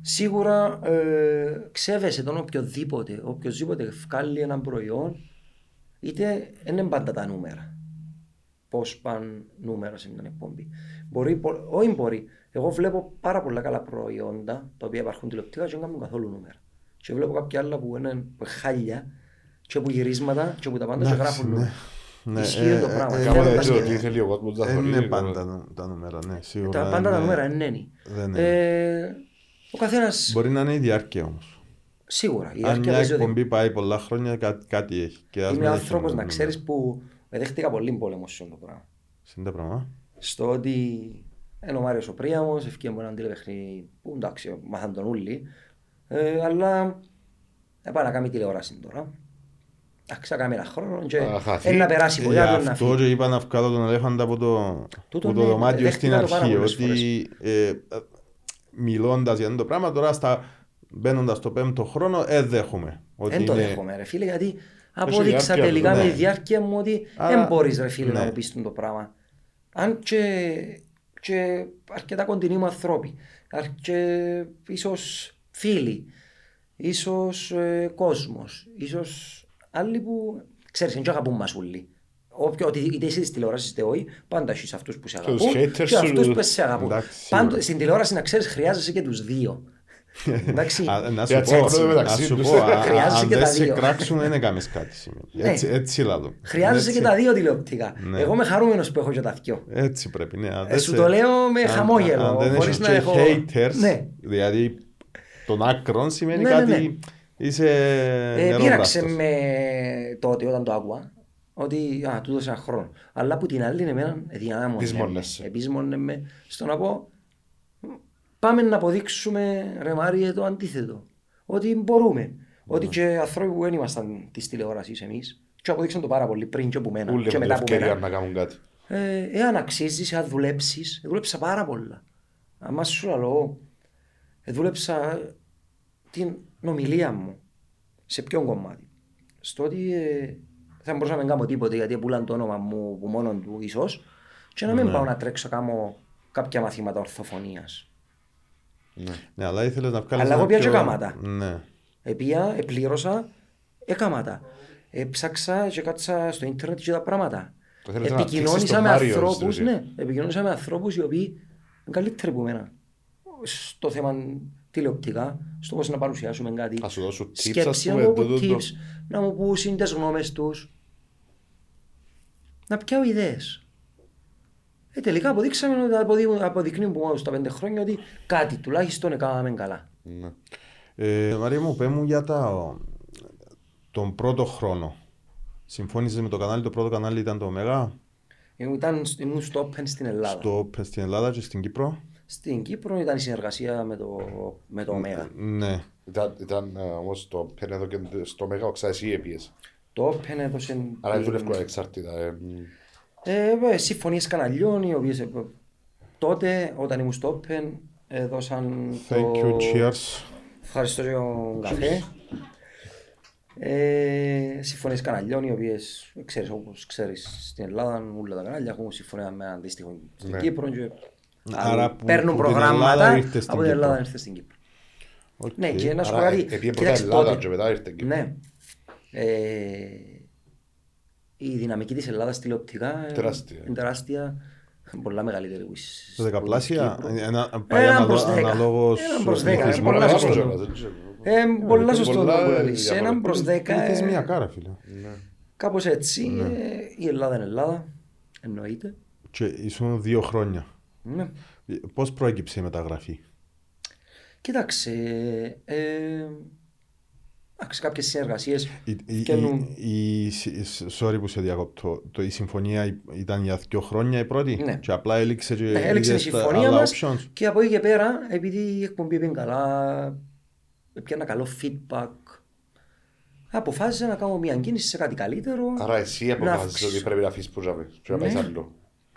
σίγουρα ε, ξέβεσαι τον οποιοδήποτε οποιοδήποτε βγάλει ένα προϊόν είτε δεν είναι πάντα τα νούμερα πώς πάνε νούμερα σε μια εκπομπή μπορεί, πο- όχι μπορεί εγώ βλέπω πάρα πολλά καλά προϊόντα τα οποία υπάρχουν τηλεοπτικά και δεν κάνουν καθόλου νούμερα και βλέπω κάποια άλλα που είναι που είναι χάλια και που γυρίσματα και που τα πάντα και Εντάξει, γράφουν ναι. νούμερα Ναι, Ισχύει ε, το ε, πράγμα. ε, Κάνουν Κάποτε τα έτσι ότι σκηνικά. θέλει ο κόσμος να Δεν θωρεί, είναι εγώ- πάντα τα- τα νούμερα, ναι, σίγουρα. Τα πάντα τα είναι- νούμερα είναι έννοια. Δεν είναι. Ε, ο καθένας Μπορεί να είναι η διάρκεια όμως. σίγουρα. Η Αν διάρκεια μια παίζει ότι εκπομπή πάει πολλά χρόνια, κάτι, κάτι έχει. Και ας είμαι μην έχει άνθρωπος να νούμερα. ξέρεις που με δέχτηκα πολύ πόλεμο σε αυτό το πράγμα. Είναι τα πράγματα. Στο ότι είναι ο Μάριος ο Πρίαμος, ευκαιρία μου έναν τηλεπαιχνίδι που εντάξει, μάθαν τον ούλοι, ε, αλλά έπανα να κάνει τηλεόραση τώρα. Εντάξει, θα κάνει ένα χρόνο και Θα χαθεί. είναι να περάσει Ε, πολύ, Γι' άλλο να αυτό φύγει. και είπα να βγάλω τον ελέφαντα από το, Τούτο από το ναι, δωμάτιο στην δέχτηκα το πάρα αρχή. πολλές Ότι ε, μιλώντας για αυτό το πράγμα, τώρα στα, μπαίνοντας στο πέμπτο χρόνο, ε, δέχομαι. Ότι Δεν το είναι- δέχομαι ρε φίλε, γιατί απόδειξα διάρκεια, τελικά ναι. με τη διάρκεια μου ότι Άρα, δεν μπορείς ρε φίλε να ναι. μου πεις το πράγμα. Αν και, και αρκετά κοντινοί μου ανθρώποι, αρ- και ίσως φίλοι, ίσως ε, κόσμος, ίσως άλλοι που ξέρεις, δεν αγαπούν μας όλοι. Όποιο, ότι είτε είσαι της τηλεόρασης είτε όχι, πάντα έχεις αυτούς που σε Και τους αγαπούν haters και σου, αυτούς που σε αγαπούν. εντάξει, Πάντο, σίγουρα. στην τηλεόραση να ξέρεις χρειάζεσαι και τους δύο. Εντάξει. Α, Να Και σου έτσι πω, ακούνε να μεταξύ σου τους. πω, α- Χρειάζεσαι αν και δεν τα σε δύο. κράξουν δεν έκαμες κάτι σημαίνει. Έτσι, Ναι. έτσι λάδω. Χρειάζεσαι και τα δύο τηλεοπτικά. Ναι. Εγώ είμαι χαρούμενος που έχω και τα δυο. Έτσι πρέπει, ναι. Αν Ε, δεν σου σε- το λέω με αν- χαμόγελο, Αν δεν χωρίς έχεις να και έχω- haters, Ναι. δηλαδή των άκρων σημαίνει Ναι, ναι, ναι. κάτι... Είσαι Ε, νερό πείραξε βράστος. με τότε όταν το άκουα ότι α, του δώσα ένα χρόνος. Αλλά που την άλλη εμένα ενδιάμωνε Πεισμόνεσαι. με. Επίσμονε με στο να πω πάμε να αποδείξουμε ρε Μάριε το αντίθετο. Ότι μπορούμε. Ότι και άνθρωποι που δεν ήμασταν της τηλεόρασης εμείς και αποδείξαν το πάρα πολύ πριν και από μένα Ούλοι και με την μετά από ευκαιρία μένα. να κάνουν κάτι. Ε, εάν αξίζεις, εάν δουλέψεις, ε, δούλεψα πάρα πολλά. Αν σου λέω, ε, δούλεψα την ομιλία μου. Σε ποιον κομμάτι. Στο ότι ε, δεν μπορούσα να μην κάνω τίποτε γιατί πουλάν το όνομα μου που μόνο του ίσως και να μην πάω να τρέξω να κάνω κάποια μαθήματα ορθοφωνίας. Ναι, αλλά ήθελες να βγάλεις Αλλά εγώ ένα πια και πιο- κάματα. Ναι. Επία, επλήρωσα, έκαμα τα. Έψαξα και κάτσα στο ίντερνετ και τα πράγματα. Το θέλεις να Επικοινώνησα αναπτύξεις τον με Μάριος, ανθρώπους, δηλαδή. ναι, επικοινώνησα με ανθρώπους οι οποίοι είναι καλύτεροι από μένα. Στο θέμα τηλεοπτικά, στο πώς να παρουσιάσουμε κάτι. Να σου δώσουν tips, ας Σκέψη, να πούμε, μου το- πούν το- το- tips, να μου πούν τις γνώμες τους. Να πιάω ιδέες. Ε, τελικά αποδείξαμε ότι αποδεικνύουν, αποδεικνύουν που μόνο στα πέντε χρόνια ότι κάτι τουλάχιστον έκαναμε καλά. Ναι. Ε, Μαρία μου, πέ μου για τα, τον πρώτο χρόνο. Συμφώνησες με το κανάλι, το πρώτο κανάλι ήταν το Ωμέγα, Ήταν, ήμουν στο Open στην Ελλάδα. στο, στην Ελλάδα και στην Κύπρο. Στην Κύπρο ήταν η συνεργασία με το, με το Omega. Ναι. Ήταν, ήταν ε, όμως το πένε εδώ και στο Μέγα Οξά εσύ έπιες. Το Open έδωσε. Αλλά δεν την- δουλεύω ανεξάρτητα. ε, μ. Ε, ε, συμφωνίες καναλιών οι οποίες ε, τότε όταν ήμουν στο Open έδωσαν Thank το... you, cheers. Ευχαριστώ για τον καφέ. Ε, συμφωνίες καναλιών οι οποίες ξέρεις όπως ξέρεις στην Ελλάδα όλα τα κανάλια έχουν συμφωνία με ένα αντίστοιχο στην Ναι. Κύπρο και Άρα άλλοι που- παίρνουν που την προγράμματα Ελλάδα ήρθε στην από την Ελλάδα Κύπρο. ήρθε στην Κύπρο. Οκ. Ναι, και να σου πω Άρα, κάτι. ε, επήε πρώτα κοίταξε Ελλάδα τότε. και μετά ήρθε Κύπρο. Ναι. Ε, η δυναμική της Ελλάδας τηλεοπτικά ε, Τεράστια. είναι τεράστια. Πολλά μεγαλύτερη που εις- Το δεκαπλάσια, που της Κύπρου. ένα, πάει Έναν αναλο- προς δέκα. αναλόγως Έναν προς δέκα, πληθυσμού. πολλά Πολλά σωστό. κιόλας, δεν ξέρω. Ε, πολλά σωστό πολλά το που λαλείς. διαφορετικά. Έναν προς δέκα. ε, Πληθυσμιακά, ρε φίλε. Ναι. Κάπως έτσι. Ναι. ε, Η Ελλάδα είναι Ελλάδα. Εννοείται. Και ήσουν δύο χρόνια. Ναι. Πώς προέκυψε η μεταγραφή; Κοίταξε. ε, Εντάξει, κάποιες συνεργασίες Η, η, φτιάχνουν- η, η- sorry που σε διακόπτω. Το, η συμφωνία ήταν για δύο χρόνια η πρώτη. Ναι. Και απλά έληξε και Ναι, έλεξε η είδες τα συμφωνία άλλα μας options. και από εκεί και πέρα, επειδή η εκπομπή πήγε καλά, πιάνα καλό feedback, αποφάσισα να κάνω μια κίνηση σε κάτι καλύτερο. Άρα εσύ να αποφάσισες αυξήσω- ότι πρέπει να αφήσεις που ζάμε και να Ναι. πάεις άλλο.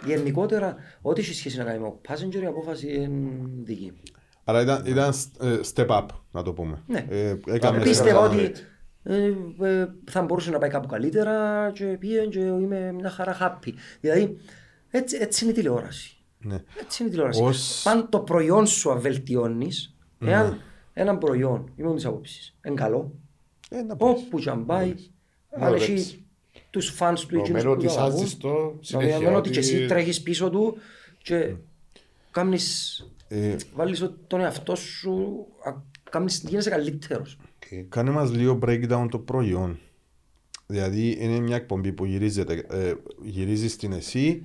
Γενικότερα, ό,τι έχει σχέση να κάνει με το passenger, η απόφαση είναι δική. Άρα ήταν, ήταν ε, step up, να το πούμε. Ναι. Ε, έκαμες Πίστευα ένα- ότι ε, ε, θα μπορούσε να πάει κάπου καλύτερα και πήγαινε και είμαι μια χαρά happy. Δηλαδή, έτσι, έτσι είναι η τηλεόραση. Ναι. Έτσι είναι η τηλεόραση. Ως- Παν το προϊόν σου αβελτιώνεις, εάν ένα προϊόν, είμαι της άποψης, είναι καλό, Ε, να πας. όπου και αν πάει, Ναι, αν εντάξει. έχει τους fans του εκείνους Δεδομένου που ότι το αγαπούν, σάζεις το συνέχεια, δεδομένου ότι και ότι- εσύ τρέχεις πίσω του και κάνεις, Ε, βάλεις τον εαυτό σου, α- κάνεις, γίνεσαι καλύτερος. Οκ. Κάνε μας λίγο breakdown το προϊόν. Δηλαδή είναι μια εκπομπή που γυρίζεται, ε, γυρίζεις την εσύ,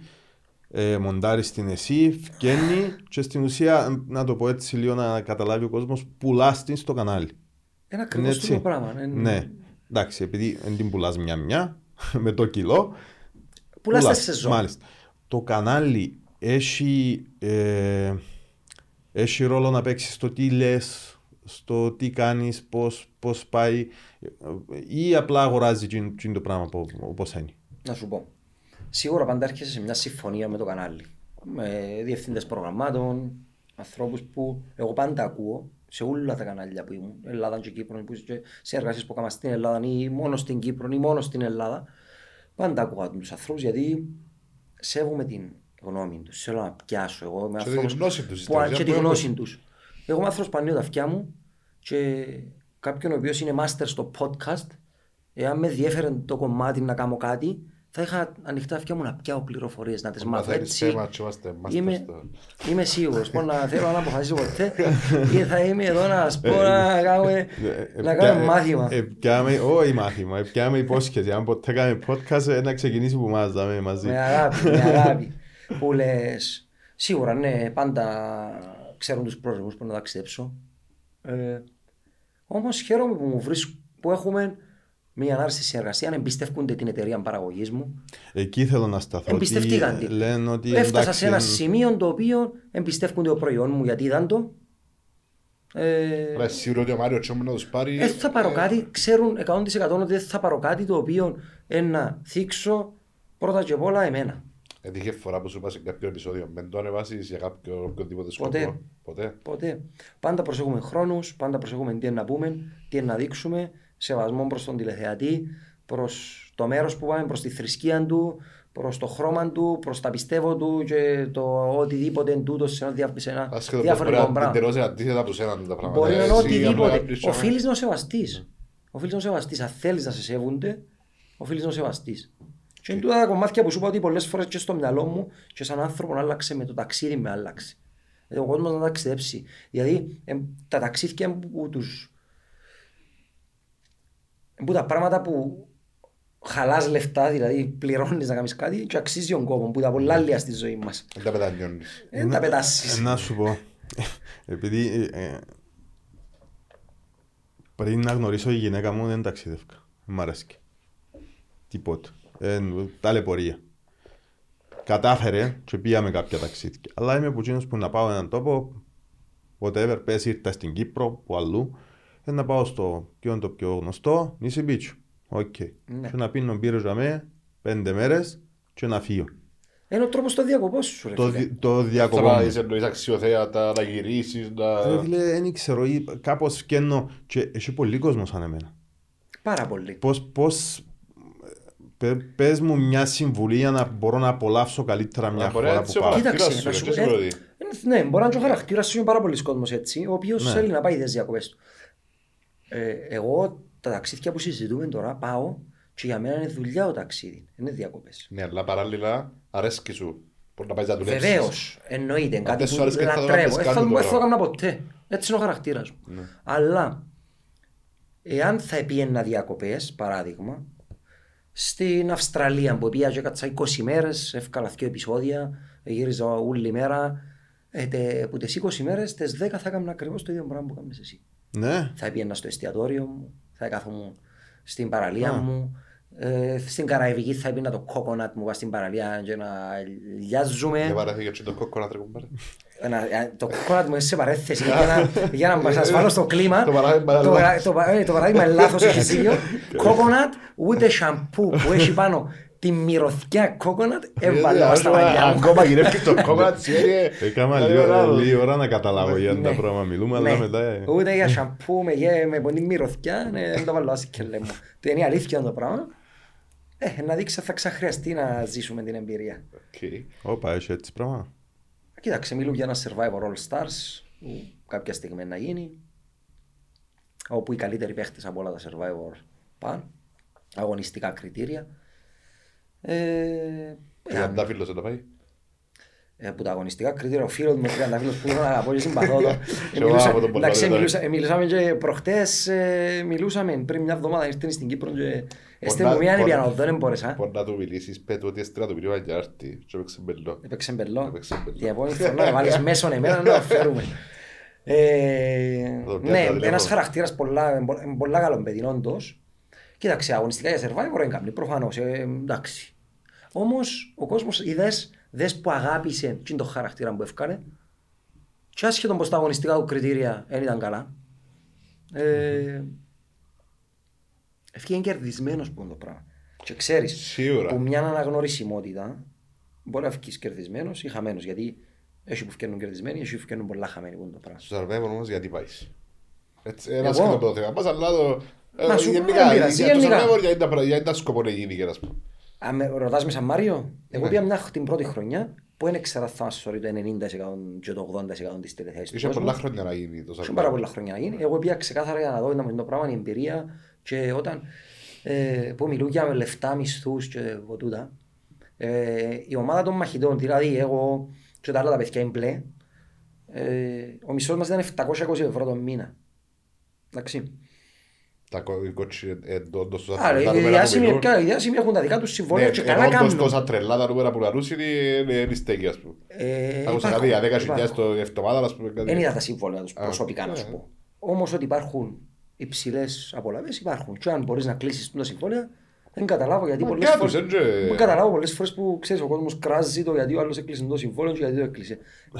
ε, μοντάρεις την εσύ, φκένει και στην ουσία, να το πω έτσι λίγο να καταλάβει ο κόσμος, πουλάς την στο κανάλι. Είναι Είναι ακριβώς το έτσι. ίδιο πράγμα. είναι- Ναι. Εντάξει, επειδή δεν την πουλάς μια-μια, με το κιλό. Πουλάς τη σεζόν. Μάλιστα. Το κανάλι έχει, ε, έχει ρόλο να παίξεις στο τι λες, στο τι κάνεις, πώς, πώς πάει ε, ή απλά αγοράζει εκείνο εκείνο το πράγμα που- όπως είναι. Να σου πω. Σίγουρα πάντα έρχεσαι σε μια συμφωνία με το κανάλι. Με διευθυντέ προγραμμάτων, ανθρώπους που εγώ πάντα ακούω σε όλα τα κανάλια που ήμουν, Ελλάδα και Κύπρο, που και σε εργασίες που έκανα στην Ελλάδα ή μόνο στην Κύπρο ή μόνο στην Ελλάδα. Πάντα ακούω τους ανθρώπους γιατί σέβομαι την γνώμη τους. Θέλω να πιάσω. Εγώ είμαι Και τη άνθρωπος γνώση τους, που- στην Και τη ουσία, που γνώση τους. Εγώ είμαι άνθρωπος που ανοίγω τα αυτιά μου και κάποιον ο οποίος είναι master στο podcast, εάν με διέφερε το κομμάτι να κάνω κάτι, θα είχα ανοιχτά αυτιά μου να πιάω πληροφορίες, να τις Να μάθω θέλεις έτσι. θέμα και είμαστε masters Είμαι, στο- είμαι σίγουρος. Μπορεί να θέλω να αποφασίσω ποτέ ή θα είμαι εδώ να σα πω να κάνουμε, να κάνουμε μάθημα. Επιάμε, όχι μάθημα, επιάμε υπόσχεση. Αν ποτέ κάνουμε podcast, ε, να ξεκινήσει που μας δάμε μαζί. Με αγάπη, με αγάπη. που λες. Σίγουρα ναι, πάντα ξέρουν τους πρόσωπους που να ταξιδέψω. Ε, Όμως χαίρομαι που μου βρίσκουν που έχουμε μια άρρηστη συνεργασία, να εμπιστεύονται την εταιρεία παραγωγής μου. Εκεί θέλω να σταθώ. Εμπιστευτήκαν ότι την. Λένε ότι Έφτασα εντάξει, σε ένα εν- σημείο το οποίο εμπιστεύονται το προϊόν μου γιατί είδαν το. Ε, Αλλά εσύ σίγουρο ότι ο Μάριος Τσόμου να τους πάρει... δεν θα πάρω κάτι, ξέρουν 100% ότι δεν θα πάρω κάτι το οποίο ε, να θίξω πρώτα και απ' όλα εμένα. Έτυχε φορά που σου είπα σε κάποιο επεισόδιο, μην το ανεβάσεις για κάποιο οποιοδήποτε Ποτέ. σκοπό. Ποτέ. Ποτέ. Πάντα προσέχουμε χρόνους, πάντα προσέχουμε τι είναι να πούμε, τι είναι να δείξουμε, σεβασμό προς τον τηλεθεατή, προς το μέρος που πάμε, προς τη θρησκεία του, προς το χρώμα του, προς τα πιστεύω του και το οτιδήποτε εν τούτος σε ένα, δια- σε ένα Άσχετο που μπορεί διαφορετικό να πράγμα. εντελώς αντίθετα από σένα τα πράγματα. Μπορεί να είναι Εσύ απλά οτιδήποτε. κάνεις τσάμε. Οφείλεις να ο σεβαστή. Οφείλεις να ο σεβαστή. Αν θέλεις να σε σέβονται, οφείλεις να ο σεβαστή. Και είναι τούτα τα κομμάτια που σου είπα ότι πολλές φορές και στο μυαλό μου και σαν άνθρωπο να άλλαξε με το ταξίδι με άλλαξε. Δηλαδή ο κόσμος να ταξιδέψει. Δηλαδή ε, τα ταξίδια που τους. Που τα πράγματα που χαλάς λεφτά, δηλαδή πληρώνεις να κάνεις κάτι και αξίζει τον κόπο που τα πολλά άλλα στη ζωή μας. Δεν τα μετανιώνεις. Δεν τα πετάσεις. Ε, Να σου πω. Επειδή ε, ε, πριν να γνωρίσω η γυναίκα μου δεν ταξίδευκα. Δεν μ' αρέσκει. Τίποτα. Ε, ταλαιπωρία. Κατάφερε και πήγαμε κάποια ταξίδια. Αλλά είμαι από εκείνους που να πάω έναν τόπο, whatever, πες ήρθα στην Κύπρο, που αλλού, ε, να πάω στο ποιο είναι το πιο γνωστό, Nissi Beach σου. Οκ. Ναι. Και να πίνω μπύρες για μέ, πέντε μέρες και να φύγω. Είναι ο τρόπος το διακοπός σου ρε Το, φίλε. δι- το Θα διακοπώ. πάει σε εννοείς αξιοθέατα, να γυρίσεις, να... Ρε φίλε, δεν ξέρω, ή κάπως φκένω και έχει πολύ κόσμο σαν εμένα. Πάρα πολύ. Πώς, πώς, πε, πες μου μια συμβουλή για να μπορώ να απολαύσω καλύτερα μια Να μπορεί χώρα έτσι που ο πάω. χαρακτήρας Κοίταξε, σου, να ρε, σου και πω, σίγουρο ε, ότι- Ε, Ναι, μπορεί να είναι και ο χαρακτήρας σου, είναι πάρα πολλοί κόσμος έτσι, ο οποίος Ναι. θέλει να πάει τι διακοπές του. Ε, εγώ τα ταξίδια που συζητούμε τώρα πάω και για μένα είναι δουλειά ο ταξίδι, δεν είναι διακοπές. Ναι, αλλά παράλληλα αρέσκει σου. Μπορεί να πάεις να δουλέψεις. Βεβαίως, εννοείται. Αν Κάτι δεν σου που αρέσει κάτι, θα το λατρεύω. κάνεις Δεν θα κάτι δεν τώρα. θα το έκανα ποτέ. Έτσι είναι ο χαρακτήρας μου. Ναι. Αλλά εάν θα επίαινα διακοπές, παράδειγμα, στην Αυστραλία που πήγα και έκατσα 20 μέρες, εύκολα δύο επεισόδια, γύριζα όλη μέρα. Ε, τε, που τι 20 μέρες, τι 10 θα έκανα ακριβώς το ίδιο πράγμα που έκαμε εσύ. Ναι, Θα πήγαινα στο εστιατόριο μου, θα κάθομαι στην παραλία Α. μου. Ε, στην Καραϊβική θα έπινα το κόκονατ μου πας στην παραλία και να λιάζουμε. Δεν παρέθηκε και το κόκκο να τρέχουν πάρε. Ένα- ε, το κόκονατ μου είναι σε παρέθεση για να, για να σας βάλω στο κλίμα. Το παράδειγμα είναι το, λάθος. παρα- το, πα- ε, το παράδειγμα είναι λάθος, έχεις δίκιο. Κόκονατ, ούτε σαμπού που έχει πάνω τη μυρωδιά κόκονατ, έβαλα στα μαλλιά μου. Ακόμα γυρεύει το κόμμα της είναι... έκανα είναι λίγο, ωραίο. λίγη ώρα να καταλάβω για Ναι. τα πράγματα μιλούμε, αλλά Ναι. μετά... ε, Ούτε για σαμπού με, γε- με πονή μυρωδιά, ναι, δεν το βάλω άσυκελέ μου. Το είναι αλήθεια το πράγμα. Ε, να δείξει θα ξαχρειαστεί να ζήσουμε την εμπειρία. Οκ. Όπα, έχει έτσι πράγμα. Κοίταξε, μιλούμε για ένα Survivor All Stars που κάποια στιγμή να γίνει. Όπου οι καλύτεροι παίχτες από όλα τα Survivor πάνε. Αγωνιστικά κριτήρια. Ε, Ο Αντάφυλλος θα πάει. ε, που τα αγωνιστικά κριτήρια, ο φίλος μου ο Τριανταφύλλος που τον αγαπώ και συμπαθώ το. Και εγώ από τον Εντάξει, Πολτάβη, μιλούσα- ε, μιλούσαμε και προχτές, ε, μιλούσαμε πριν μια εβδομάδα ήρθε στην Κύπρο και έστε Πονά- μου μια πονά- νηπιανό, δεν μπορέσα. Μπορεί να του μιλήσεις, πέτω ότι έστεινα το πήρε ο Αγιάρτη και έπαιξε μπελό. Έπαιξε μπελό. Έπαιξε μπελό. Την επόμενη φορά να βάλεις μέσον εμένα να το φέρουμε. Ε, Το πιάνω ναι, τηλέφωνο. ένας χαρακτήρας πολλά, ε, πο- ε, πολλά καλό παιδί όντως. Κοίταξε, αγωνιστικά για survivor δεν κάνει, προφανώς, ε, εντάξει. Όμως ο κόσμος, είδες, δες που αγάπησε και το χαρακτήρα που έφκανε και άσχετον πως τα αγωνιστικά του κριτήρια δεν ήταν καλά. Ε, Ευκήγε κερδισμένος που είναι το πράγμα. Και ξέρεις, Σίγουρα. που μια αναγνωρισιμότητα μπορεί να βγεις κερδισμένος ή χαμένος γιατί έχει που βγαίνουν κερδισμένοι, έχει που βγαίνουν πολλά χαμένοι που είναι το πράγμα. Στο Survivor όμως γιατί πάεις. Έτσι, ένας Εγώ; σκέτο το θέμα μας, αλλά το... ε, Να σου πω, γενικά, δεν πειράζει, για το γενικά. Survivor, γιατί τα πρα- γιατί τα σκοπό να γίνει, ας πούμε. Αν με ρωτάς μες σαν Μάριο, εγώ Ναι. πήγα μια την πρώτη χρονιά που δεν ήξερα θα μας σωρεί το 90% και το 80% της τηλεθέασης του Είχε κόσμου. πολλά χρόνια να γίνει το Είχε Survivor. πάρα πολλά χρόνια να γίνει. Εγώ πήγα ξεκάθαρα για να δω ήταν το πράγμα, η εμπειρία και όταν... ε, που μιλούν για λεφτά, μισθούς και εγώ τούτα. Ε, η ομάδα των μαχητών, δηλαδή εγώ και τα άλλα τα παιδιά είναι μπλε, ε, ο μισθός μας ήταν 720 ευρώ το μήνα. Εντάξει. Τα κο- οι κότσι εντός τους Άρα, αθλητά οι νούμερα που διάσημοι, μιλούν. οι διάσημοι έχουν τα δικά τους συμβόλαια Ναι, και ενώ καλά όντως κάνουν. τόσα τρελά τα νούμερα που λαλούς είναι είναι στέκει, ας πούμε. Ε, Άκουσα υπάρχουν, κάτι για 10 χιλιάδες υπάρχουν. το εβδομάδα, ας πούμε. κάτι. Δεν είδα τα συμβόλαια τους Α, προσωπικά να ναι. σου πω. Όμως ότι υπάρχουν υψηλές απολαυέ υπάρχουν. Και αν μπορείς να κλείσεις τα συμβόλαια, δεν καταλάβω γιατί Μα πολλές κάτω, φορέ. δεν τζε- Δεν καταλάβω πολλές φορές που ξέρεις ο κόσμος κράζει το γιατί ο άλλος έκλεισε το συμβόλαιο και γιατί το έκλεισε.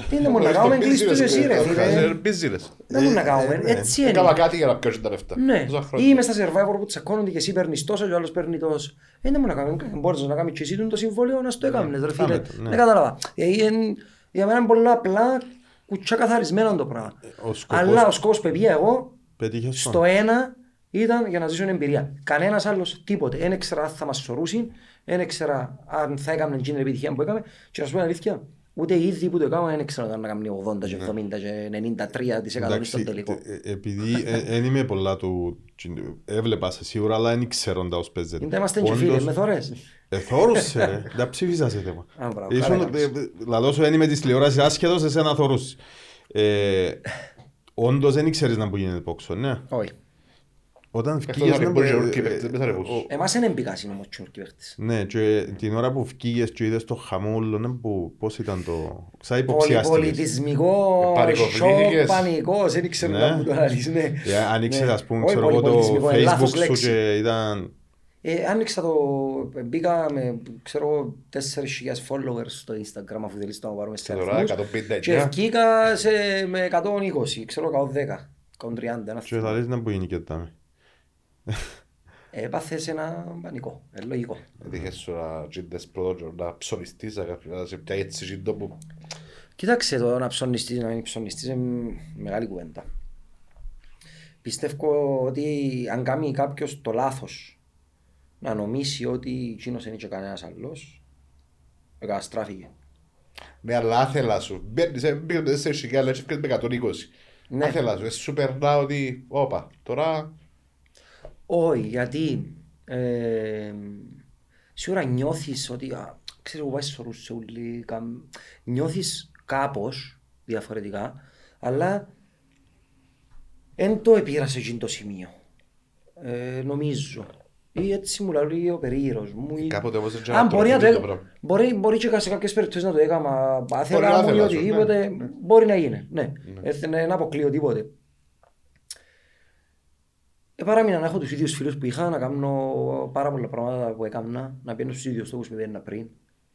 Τι είναι μόνο να κάνουμε, κλείσει το εσύ, ρε φίλε. Μπίζιλες. Δεν είναι να κάνουμε. ε, Έτσι Έκανα είναι. κάτι για να πιάσουν τα λεφτά. Ναι, Τόσα ή χρόνια. είμαι στα survivor που τσακώνονται και εσύ παίρνεις τόσο και ο άλλος παίρνει τόσο. Ε, δεν μου να κάνουμε. Μπορείς να κάνεις και εσύ το συμβόλαιο να στο έκανε, ρε φίλε. κάμε το, ναι. Δεν κατάλαβα. Γιατί εν- Για μένα είναι πολλά απλά κουτσά καθαρισμένα το πράγμα. ο σκοπός- Αλλά ο σκοπός που πήγα εγώ Πέτυχε στο ένα ήταν για να ζήσω την εμπειρία. Κανένας άλλος τίποτε. Δεν ήξερα αν θα μας σωρούσει, δεν ήξερα αν θα έκαμε την επιτυχία που έκαμε. Και να σου πω την αλήθεια, ούτε οι ίδιοι που το έκαμε δεν ήξερα αν να κάνει 80 και 70 και 93% στο τελικό. ε, ε, επειδή δεν είμαι πολλά του. Έβλεπα σε σίγουρα, αλλά δεν ξέρω τα ως παίζεται. Δεν είμαστε και φίλοι, Όντως, με θωρές. Εθώρουσε ρε, δεν ψήφισα σε θέμα. Α, μπράβο, Ήσουν, καλά έκαμες. ε, ε, λαλό σου είναι με τις τηλεοράσεις άσχετος, εσένα θωρούς. Ε, Όντως δεν ξέρεις να που γίνεται πόξο, ναι. Όχι. Όταν Εκτός βγήκες... αν ναι, μπορεί ε, να ε, ρούκι παίχτες, δεν θα ρεβούς. ο- Εμάς δεν εμπήκα όμως τσιουρκοί παίχτες. Ναι, και την ώρα που βγήκες και είδες το χαμούλο, ναι, που, πώς ήταν το... Ξα Πολυ- υποψιάστηκες. Πολιτισμικό, Ε, πανικοβλήθηκες. σοκ, πανικός, δεν ξέρω Ναι. να μου το αναλύσεις, ναι. Ε, Άνοιξες Ναι. ας πούμε, Όχι, ξέρω εγώ το πολυπολιτισμικό, είναι λάθος facebook σου λέξη. και ήταν... Ε, άνοιξα το, μπήκα με, ξέρω, 4.000 followers στο Instagram αφού θέλεις να το πάρουμε σε Και τώρα αριθμούς. 159. Και βγήκα σε, με 120, ξέρω, 110, 130, ένα Και θα λες να που είναι και τα Έπαθες ένα πανικό, ε, λογικό. Έτυχες σου να τζίντες πρώτο να ψωνιστείς, να κάποιος- να σε πιάει έτσι τζίντο που... Κοίταξε το να ψωνιστείς, να μην ψωνιστείς είναι μεγάλη κουβέντα. Πιστεύω ότι αν κάνει κάποιος το λάθος να νομίσει ότι εκείνος είναι και κανένας άλλος, καταστράφηκε. Ναι, αλλά άθελα σου. Μπαίνεις, ε, μπήκες με 4 χιλιάδες, έτσι έφυγες με 120. Ναι. Άθελα σου, εσύ σου περνά ότι, όπα, τώρα Όχι, γιατί ε, σίγουρα νιώθεις ότι, α, ξέρω εγώ πάει στο Ρουσούλη, καμ- νιώθεις κάπως διαφορετικά, αλλά δεν το επήρασε εκείνο το σημείο. Ε, νομίζω. Ή έτσι μου λέει ο περίγυρος μου. ή- Κάποτε όμως δεν Αν ξέρω μπορεί, να να το το γίνει το έ- πράγμα. μπορεί, μπορεί και σε κάποιες περιπτώσεις να το έκανα Μπορεί άθελα να μου ή ήθελα σου, οτιδήποτε. ναι, ναι. Μπορεί να γίνει. Ναι. Ε, Δεν αποκλείω τίποτε. Ε, παράμεινα να έχω τους ίδιους φίλους που είχα, να κάνω πάρα πολλά πράγματα που έκανα, να πιένω στους ίδιους τόπους που πήγαινα πριν.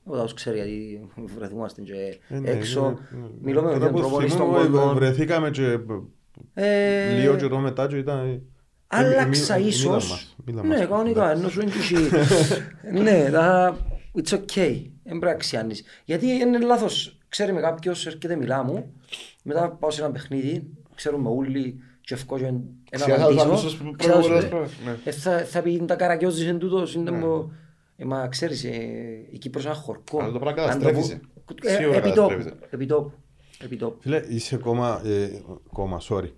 Ο Τάος ξέρει γιατί βρεθούμαστε και Ε, ναι, έξω. ναι, ναι. Μιλώ με Τώρα τον που τρόπο στον θυμούμαι, κόσμο. Βρεθήκαμε και Ε, λίγο καιρό μετά και ήταν... Άλλαξα Ε, μίλα- ίσως. μίλα μας, μίλα μας. Ναι, κανονικά, ενώ σου είναι και εσύ. Ναι, τα- it's okay. Δεν πρέπει να αξιάνεις. Γιατί είναι λάθος. Ξέρει με κάποιος, έρχεται μιλά μου, μετά πάω σε ένα παιχνίδι, ξέρουμε όλοι και ευκώ και ένα Ξέχασα απαντήσω. τους τους Ξέχασα προηγούμενους τους, πράγματα, ναι. ε, Θα θα πει τα καρακιόζης εν τούτος, είναι Ναι. μου- ε, μα ξέρεις, ε, η Κύπρος είναι ένα χορκό. Αλλά το πράγμα Αν το καταστρέφησε. πω- ε, Σίγουρα επιτόπου, καταστρέφησε. επιτόπου, επιτόπου. Φίλε, είσαι κόμμα, ε, κόμμα, sorry.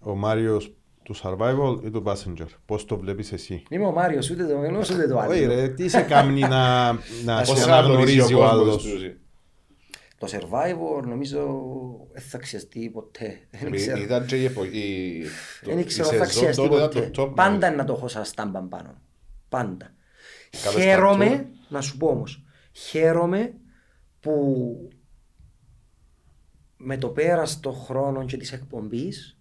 Ο Μάριος του Survival ή του Passenger. Πώς το βλέπεις εσύ; Είμαι ο Μάριος, ούτε το ενός ούτε το άλλο. Όχι ρε, τι σε κάνει να, να Πώς σε θα γνωρίζει αναγνωρίζει ο ο κόσμος άλλος; τους. Το Survivor νομίζω δεν θα αξιαστεί ποτέ. Δεν Επειδή ξέρω. Ήταν και η εποχή... το- Δεν η ξέρω αν θα σεζόν αξιαστεί τότε ήταν ποτέ. το top, Πάντα ναι. είναι να το έχω σαν στάμπα πάνω. Πάντα. Κάπως Χαίρομαι, καρτούν. να σου πω όμως, χαίρομαι που με το πέρας των χρόνων και της εκπομπής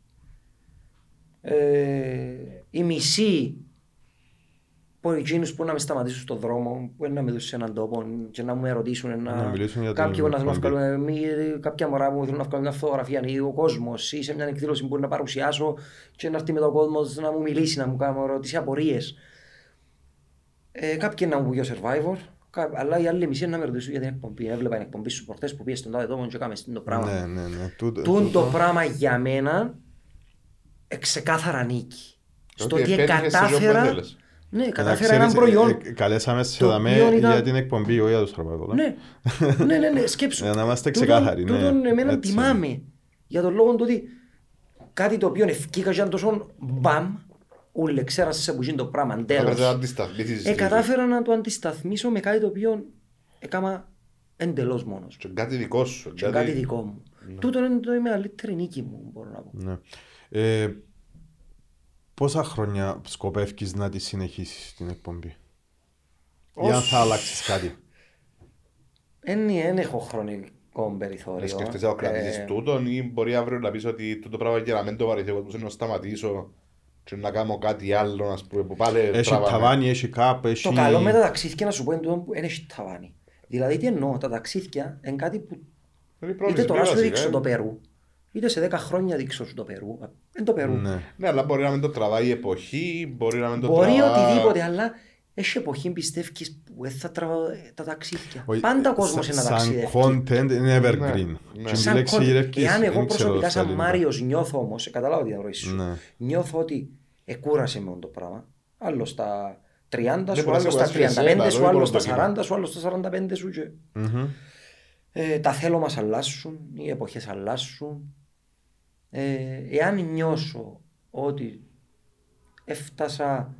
ε, οι μισοί από εκείνους που να με σταματήσουν στον δρόμο, που να με δουν σε έναν τόπο και να μου ερωτήσουν να, Να μιλήσουν για την κάποιοι που να θέλουν να εκπομπή. βγάλουν μη- κάποια μωρά που θέλουν να βγάλουν μια φωτογραφία ή ο κόσμος ή σε μια εκδήλωση που μπορεί να παρουσιάσω και να έρθει με τον κόσμος να μου μιλήσει, να μου κάνει ρωτήσει απορίες. Ε, κάποιοι να μου πούν για survivor, κα- αλλά οι άλλοι μισοί να με ρωτήσουν για την εκπομπή. Έβλεπα την εκπομπή στους πορτέ που πήγε στον τάδε τόπο και έκαμε το πράγμα. Ναι, ναι, ναι. Τούτο- Τούν το πράγμα για μένα εξεκάθαρα νίκη. Στο Ότι ότι επέτυχες σε τζο που κατάφερα. Ήθελες. Ναι, Να κατάφερα έναν ξέρεις, προϊόν. ε, ε, Καλέσαμε σε το δαμέ οποίο ήταν- για την εκπομπή, όχι για το Survival. ε. Ναι, ναι, ναι, ναι, σκέψου. Για να είμαστε Τούτον- ξεκάθαροι, ναι. Τούτον εμένα Έτσι τιμάμαι. Για τον λόγο του ότι κάτι το οποίο ευκήκα και ήταν τόσο μπαμ, όλοι ξέρασες που γίνει το πράγμα, Καταφέρεις να τέλος. αντισταθμίσεις Ε, τη- κατάφερα να το αντισταθμίσω με κάτι το οποίο έκανα εντελώς μόνος. Και κάτι δικό σου. Και κάτι δικό μου. Τούτο είναι το η μεγαλύτερη νίκη μου, μπορώ να πω. Ναι. Ε, πόσα χρόνια σκοπεύεις να τη συνεχίσεις την εκπομπή; Ή αν θα αλλάξεις κάτι; Δεν δεν έχω χρονικό περιθώριο. Να σκεφτείς να το κρατήσεις Ε, τούτον ή μπορεί αύριο να πεις ότι τούτο πράγμα για να μην το βαρεθεί εγώ να σταματήσω και να κάνω κάτι άλλο ας πούμε που πάλι Έχει τραβάμε. ταβάνι, έχει κάπ, έχει... Το καλό με τα ταξίδια να σου πω είναι τούτο που δεν έχει ταβάνι. Δηλαδή τι εννοώ, τα ταξίδια είναι κάτι που Είναι η πρώτη είτε τώρα σου συμπέραση, δείξω ε. το Περού, είτε σε 10 χρόνια δείξω σου το Περού. Είναι το Περού. Ναι. Ναι, αλλά μπορεί να μην το τραβάει η εποχή, μπορεί να μην το Μπορεί τραβά... οτιδήποτε, αλλά έχει εποχή πιστεύεις που δεν θα τραβάω τα ταξίδια. Όχι, Πάντα ο κόσμος σαν- είναι να ταξιδεύει. Σαν content είναι evergreen. Ναι, Και ναι. τη Σαν λέξη κον- γυρεύκεις, Εάν εγώ δεν ξέρω προσωπικά στα σαν ελληνικά. Μάριος νιώθω όμως, ε, καταλάβω την ερώτηση σου, Ναι. νιώθω ότι εκούρασε με το πράγμα. Άλλο στα 30 Ναι, σου, μπορεί να άλλο σε στα κουράσει και 35 εσένα, σου, όχι άλλο μόνο στα το κοινό. 40 σου, άλλο στα 45 σου και... Μμμ. Ε, τα θέλω μας αλλάσουν, οι εποχές αλλάσουν. Ε, εάν νιώσω ότι έφτασα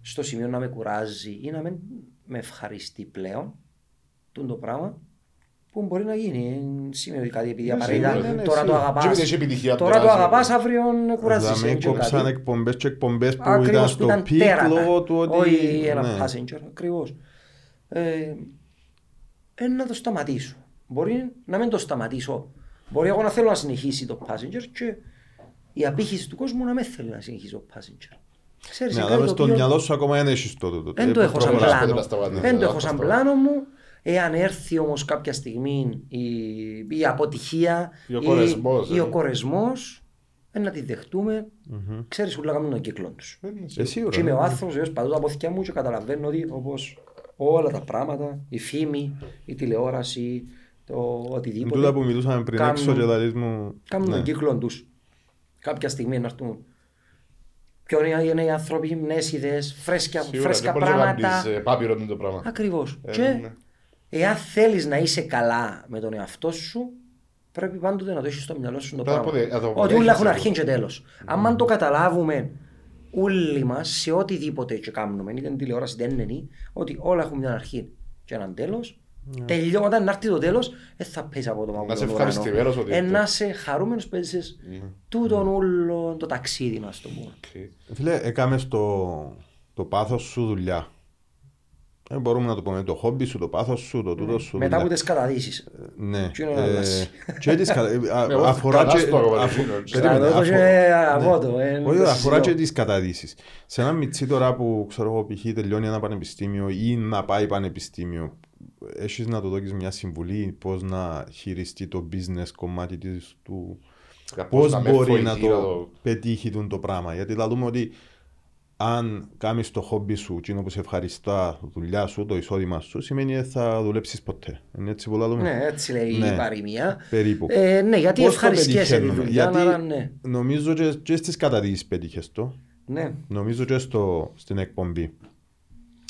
στο σημείο να με κουράζει ή να μην με ευχαριστεί πλέον τούτο το πράγμα που μπορεί να γίνει. Δεν σημαίνει ότι κάτι επειδή Ναι, απαραίτητα σίγουρα, ναι, τώρα το σίγουρα. Και αγαπάς. επειδή έχει επιτυχία Τώρα το τεράστια. αγαπάς, αύριο κουράζεσαι. Δηλαδή και κόψαν κάτι. εκπομπές και εκπομπές που ήταν Ακριβώς, που στο ήταν peak τέρατα. λόγω του ότι... Όχι ένα ναι. passenger, ακριβώς. Ε, ε, να το σταματήσω. Μπορεί να μην το σταματήσω. Μπορεί εγώ να θέλω να συνεχίσει το passenger και η απήχηση του κόσμου να μην θέλει να συνεχίσει το passenger. Ξέρεις, Ναι, είναι αλλά κάτι μες το στο οποίο μυαλό σου ακόμα δεν έχεις το τούτο. δεν το Ε, έχω σαν προχωράς. πλάνο. πλάνο. να σταματήσω, Δεν το να έχω σαν σταματήσω. πλάνο μου. Εάν έρθει όμως κάποια στιγμή η, η αποτυχία Ή ο κορεσμός, ή ε. ο κορεσμός, ε, να τη δεχτούμε. Ξέρεις, ούλα κάνουν τον κύκλο τους. Ε, ναι, Ε, σίγουρα. σίγουρα, Και είμαι ναι. ο άνθρωπος που πατώ τα πόθηκια μου και καταλαβαίνω ότι όπως όλα τα πράγματα, η φήμη, η τηλεόραση, το Είναι οτιδήποτε. τούτα που μιλούσαμε πριν κάνουν- έξω και τα λες μου... Κάνουν ναι. τον κύκλο τους. Κάποια στιγμή να έρθουν πιο νέοι, νέοι άνθρωποι, νέες ιδέες, φρέσκα, Σίγουρα, φρέσκα δεν μπορείς να πράγματα. κάνεις, ε, πάπυρο είναι το πράγμα. Ακριβώς. Ε, και ναι. εάν θέλεις να είσαι καλά με τον εαυτό σου, πρέπει πάντοτε να το έχεις στο μυαλό σου το Πρέπει να πράγμα. αποδε- να το Ότι αποδέχεσαι όλα έχουν αυτό. αρχή και τέλος. Αν το καταλάβουμε όλοι μας σε οτιδήποτε και κάνουμε, είτε είναι τηλεόραση είτε είναι, ότι όλα έχουν μια αρχή και έναν τέλος. Τελειώ, όταν να έρθει το τέλος, δεν θα πέσεις από το μαγούλο. Να είσαι ευχαριστημένος ότι Ε, αυτό. να είσαι χαρούμενος που έζησες τούτον όλο το ταξίδι, να το πούμε. Οκ. Φίλε, έκαμες το, το πάθος σου δουλειά. Ε, μπορούμε να το πούμε το χόμπι σου, το πάθος σου, το τούτο σου Μετά από δουλειά. τις καταδύσεις. Ναι. Τι είναι να αλλάξεις; και τις κατα... ε, α- Εγώ αφορά και... κατάστο ακόμα, αφο- δεν ξέρω. περίμενε, Στρατό αφο- και από το, ε, Όχι, το αφορά και συζητώ. τις καταδύσεις. Σε ένα μιτσί τώρα που ξέρω εγώ π.χ. τελειώνει ένα πανεπιστήμιο ή να πάει πανεπιστήμιο, έχεις να του δώσεις μια συμβουλή πώς να χειριστεί το business κομμάτι της, του... Για Πώς να με μπορεί να βοηθεί το πετύχει τον το πράγμα. Γιατί θα δούμε ότι αν κάνεις το χόμπι σου, εκείνο που σε ευχαριστά, δουλειά σου, το εισόδημα σου, σημαίνει ότι θα δουλέψεις ποτέ. Είναι έτσι που λέμε. Ναι, έτσι λέει Ναι. η παροιμία. Περίπου. Ε, ναι, γιατί Πώς το ευχαριστιέσαι τη πετυχαίνουμε; δουλειά, Γιατί άρα ναι. νομίζω και, και στις καταδύσεις πέτυχες το. ναι. Νομίζω και στο, στην εκπομπή.